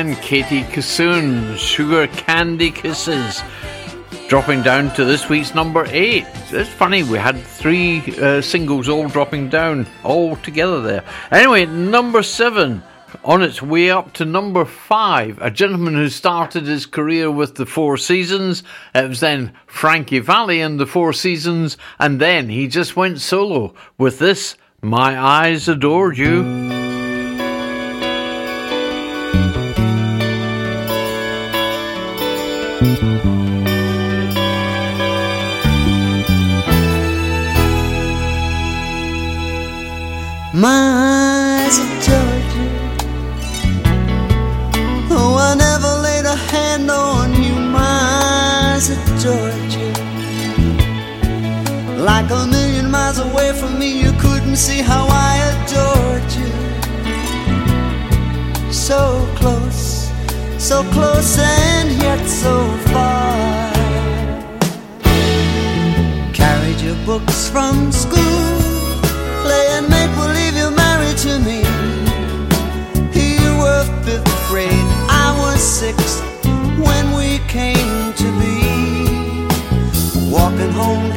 And Katie Kissoon, Sugar Candy Kisses. Dropping down to this week's number eight. It's funny, we had three uh, singles all dropping down, all together there. Anyway, number seven, on its way up to number five, a gentleman who started his career with the Four Seasons. It was then Frankie Valli and the Four Seasons, and then he just went solo with this, My Eyes Adored You. My eyes adored you. Oh, I never laid a hand on you. My eyes adored you. Like a million miles away from me, you couldn't see how I adored you. So close, so close, and yet so far. Carried your books from school sixth when we came to be. Walking home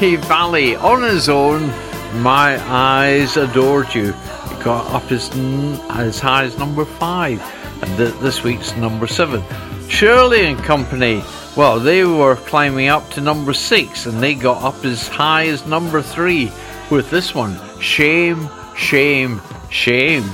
Frankie Valli on his own. My eyes adored you. It got up as as high as number five, and th- this week's number seven. Shirley and Company. Well, they were climbing up to number six, and they got up as high as number three with this one. Shame, shame, shame.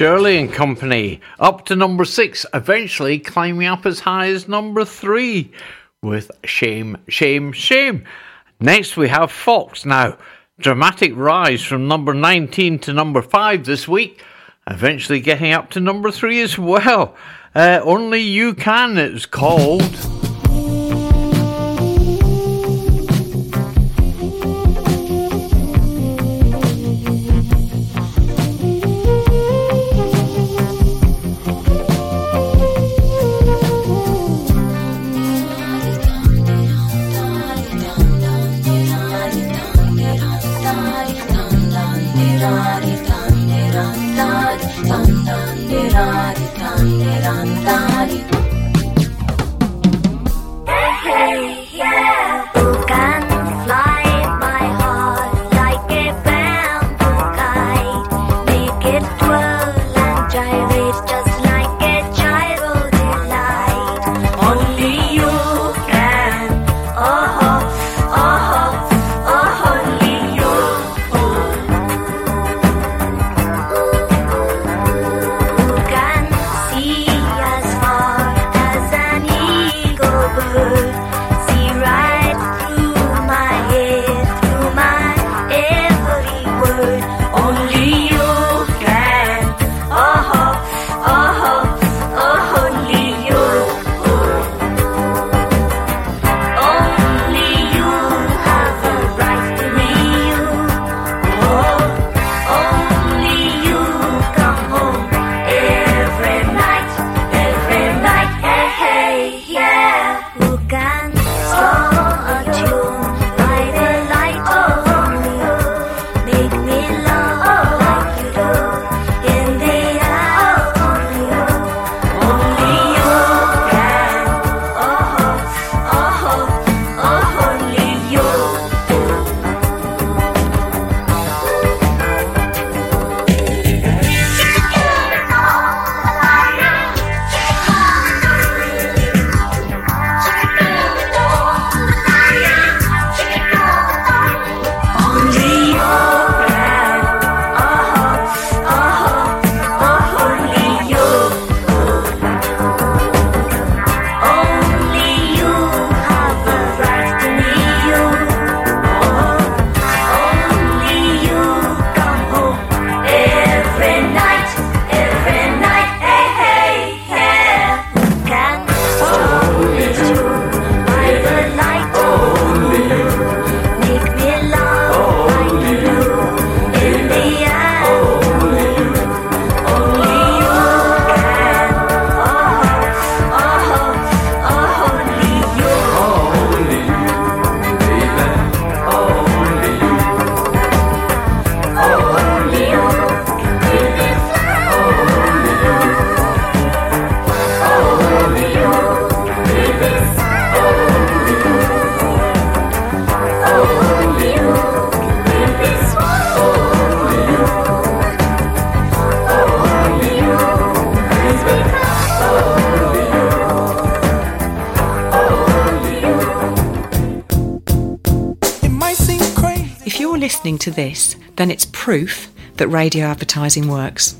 Shirley and Company up to number six, eventually climbing up as high as number three with Shame, Shame, Shame. Next, we have Fox. Now, dramatic rise from number 19 to number five this week, eventually getting up to number three as well. Uh, only You Can, it's called. To this, then it's proof that radio advertising works.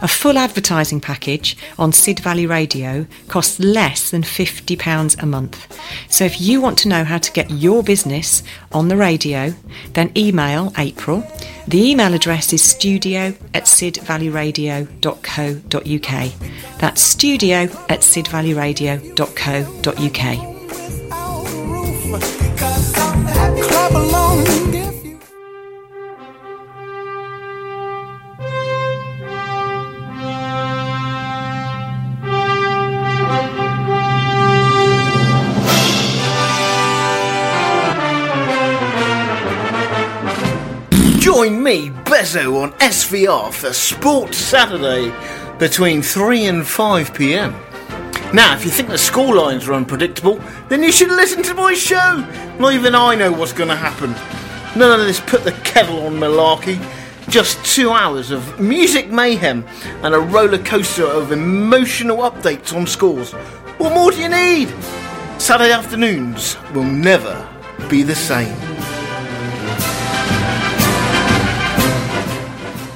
A full advertising package on Sid Valley Radio costs less than £50 a month. So if you want to know how to get your business on the radio, then email April. The email address is studio at sidvalleyradio.co.uk. That's studio at sidvalleyradio.co.uk. on SVR for Sport Saturday between 3 and 5 pm. Now, if you think the score lines are unpredictable, then you should listen to my show. Not even I know what's going to happen. None of this put the kettle on malarkey. Just two hours of music mayhem and a roller coaster of emotional updates on scores. What more do you need? Saturday afternoons will never be the same.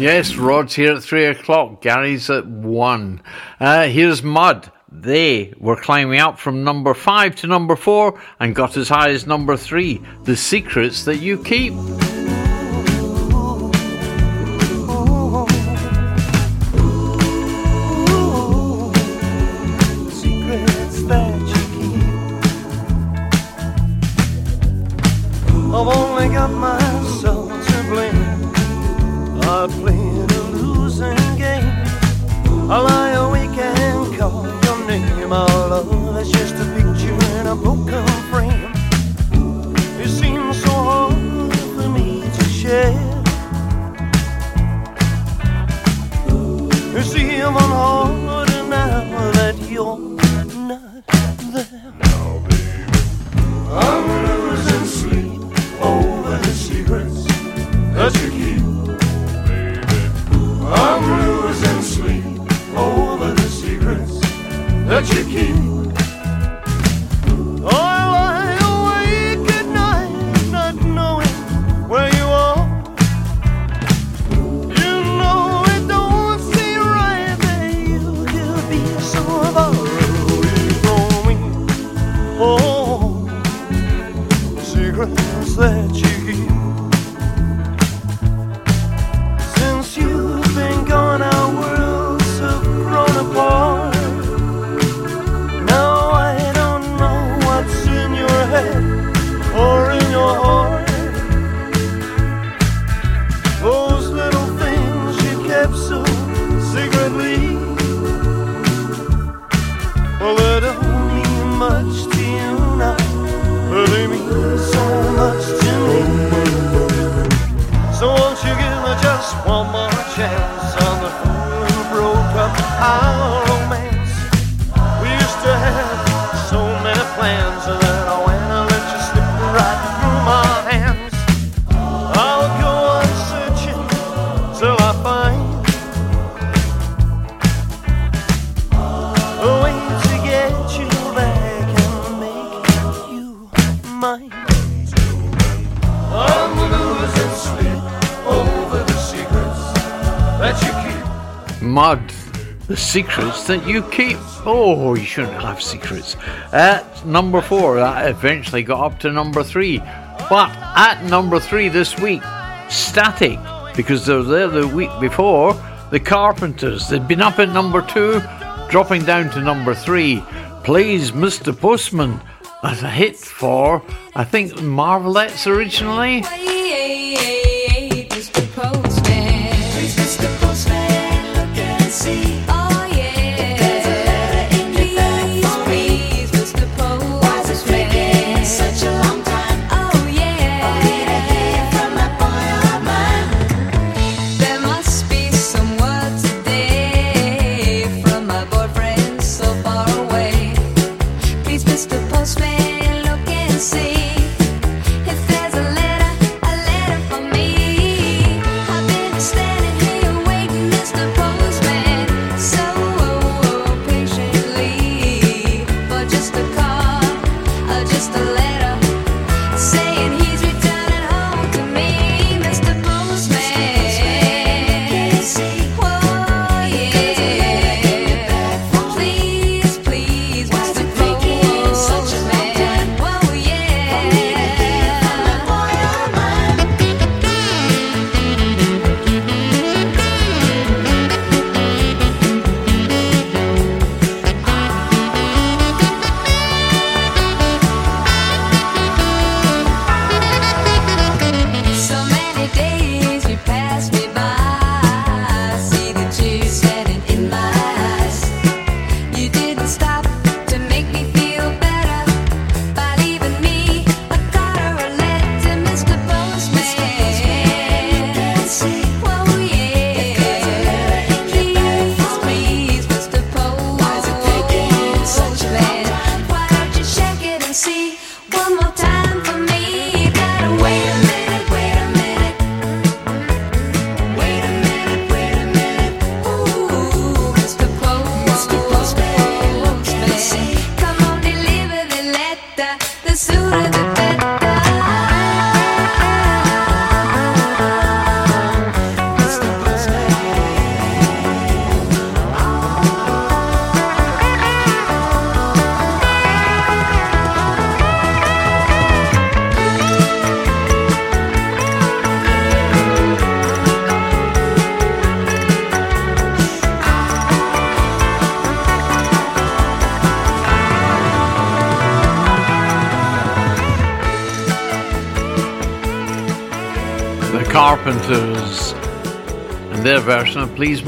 Yes, Rod's here at three o'clock. Gary's at one. Uh, here's Mud. They were climbing up from number five to number four and got as high as number three. The secrets that you keep. The secrets that you keep. Oh, you shouldn't have secrets. At number four, that eventually got up to number three. But at number three this week, Static, because they were there the week before, the Carpenters. They'd been up at number two, dropping down to number three. Please Mr. Postman as a hit for, I think, Marvelettes originally.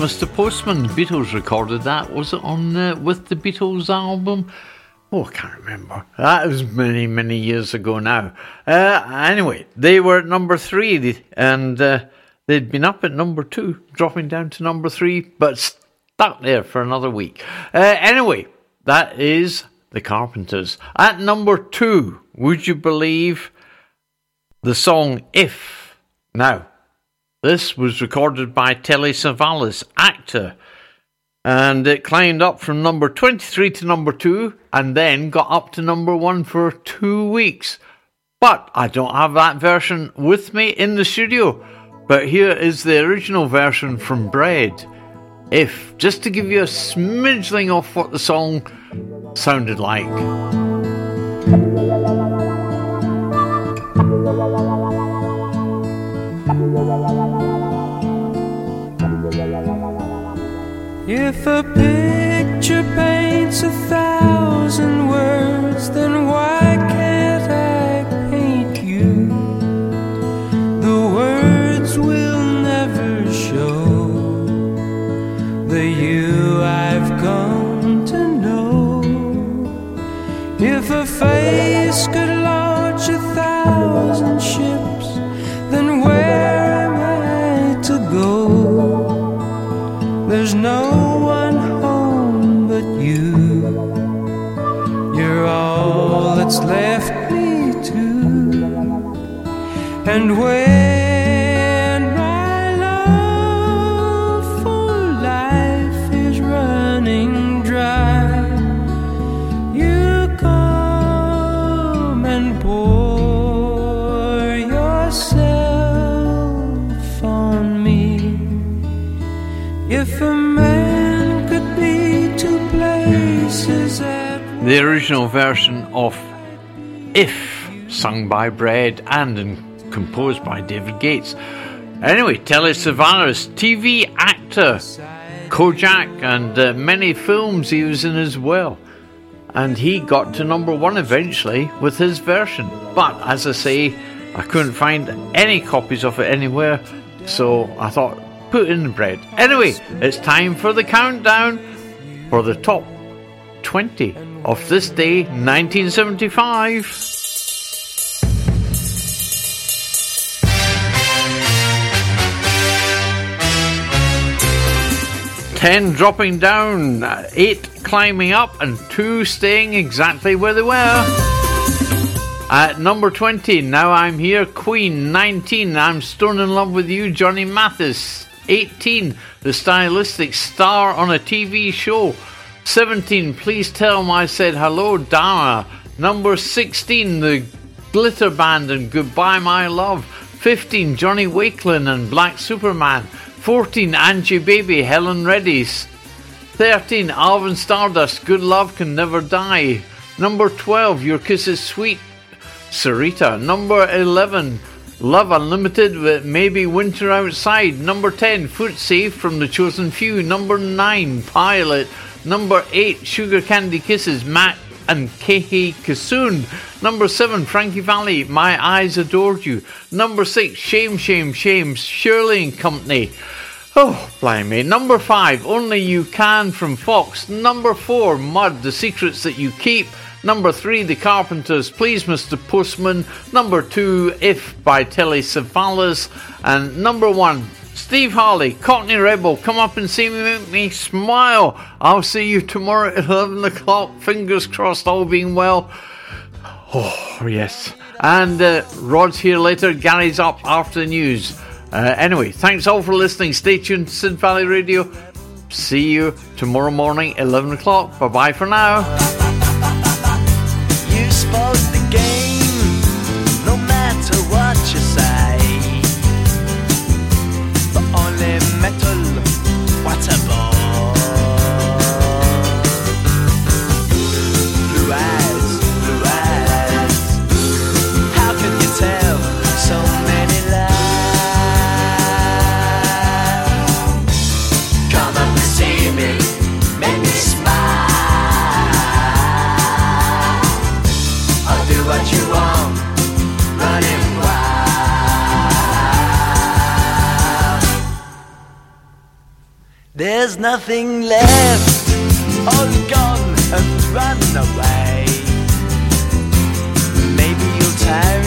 Mr. Postman. The Beatles recorded that. Was it on uh, with the Beatles album? Oh, I can't remember. That was many, many years ago now. Uh, anyway, they were at number three and uh, they'd been up at number two, dropping down to number three, but stuck there for another week. Uh, anyway, that is the Carpenters. At number two, would you believe the song If? Now, this was recorded by Telly Savalas, actor, and it climbed up from number 23 to number 2 and then got up to number 1 for two weeks. But I don't have that version with me in the studio. But here is the original version from Bread. If, just to give you a smidgeling of what the song sounded like. If a picture paints a thousand words, then why can't I paint you? The words will never show the you I've come to know. If a face And when my love for life is running dry, you come and pour yourself on me. If a man could be two places The original version of If, sung by Bread and in- composed by David Gates. Anyway, Telly Savalas, TV actor, Kojak, and uh, many films he was in as well. And he got to number one eventually with his version. But as I say, I couldn't find any copies of it anywhere, so I thought, put in the bread. Anyway, it's time for the countdown for the top 20 of this day, 1975. 10 dropping down, uh, 8 climbing up, and 2 staying exactly where they were. At number 20, Now I'm Here, Queen. 19, I'm Stone in Love with You, Johnny Mathis. 18, The Stylistic Star on a TV show. 17, Please Tell 'em I Said Hello, Dana. Number 16, The Glitter Band and Goodbye My Love. 15, Johnny Wakelin and Black Superman. 14, Angie Baby, Helen Reddy's. 13, Alvin Stardust, Good Love Can Never Die. Number 12, Your Kiss Is Sweet, Syreeta. Number 11, Love Unlimited with Maybe Winter Outside. Number 10, Footsee from The Chosen Few. Number 9, Pilot. Number 8, Sugar Candy Kisses, Mac and Katie Kissoon. Number 7, Frankie Valli, My Eyes Adored You. Number 6, Shame, Shame, Shame, Shirley and Company. Oh, blimey. Number 5, Only You Can from Fox. Number 4, Mud, The Secrets That You Keep. Number 3, The Carpenters, Please Mr. Postman. Number 2, If by Telly Savalas. And number 1, Steve Harley, Cockney Rebel, come up and see me, make me smile. I'll see you tomorrow at 11 o'clock. Fingers crossed, all being well. Oh, yes. And uh, Rod's here later. Gary's up after the news. Uh, anyway, thanks all for listening. Stay tuned to Sid Valley Radio. See you tomorrow morning, 11 o'clock. Bye bye for now. there's nothing left. All gone and run away. Maybe you'll tire.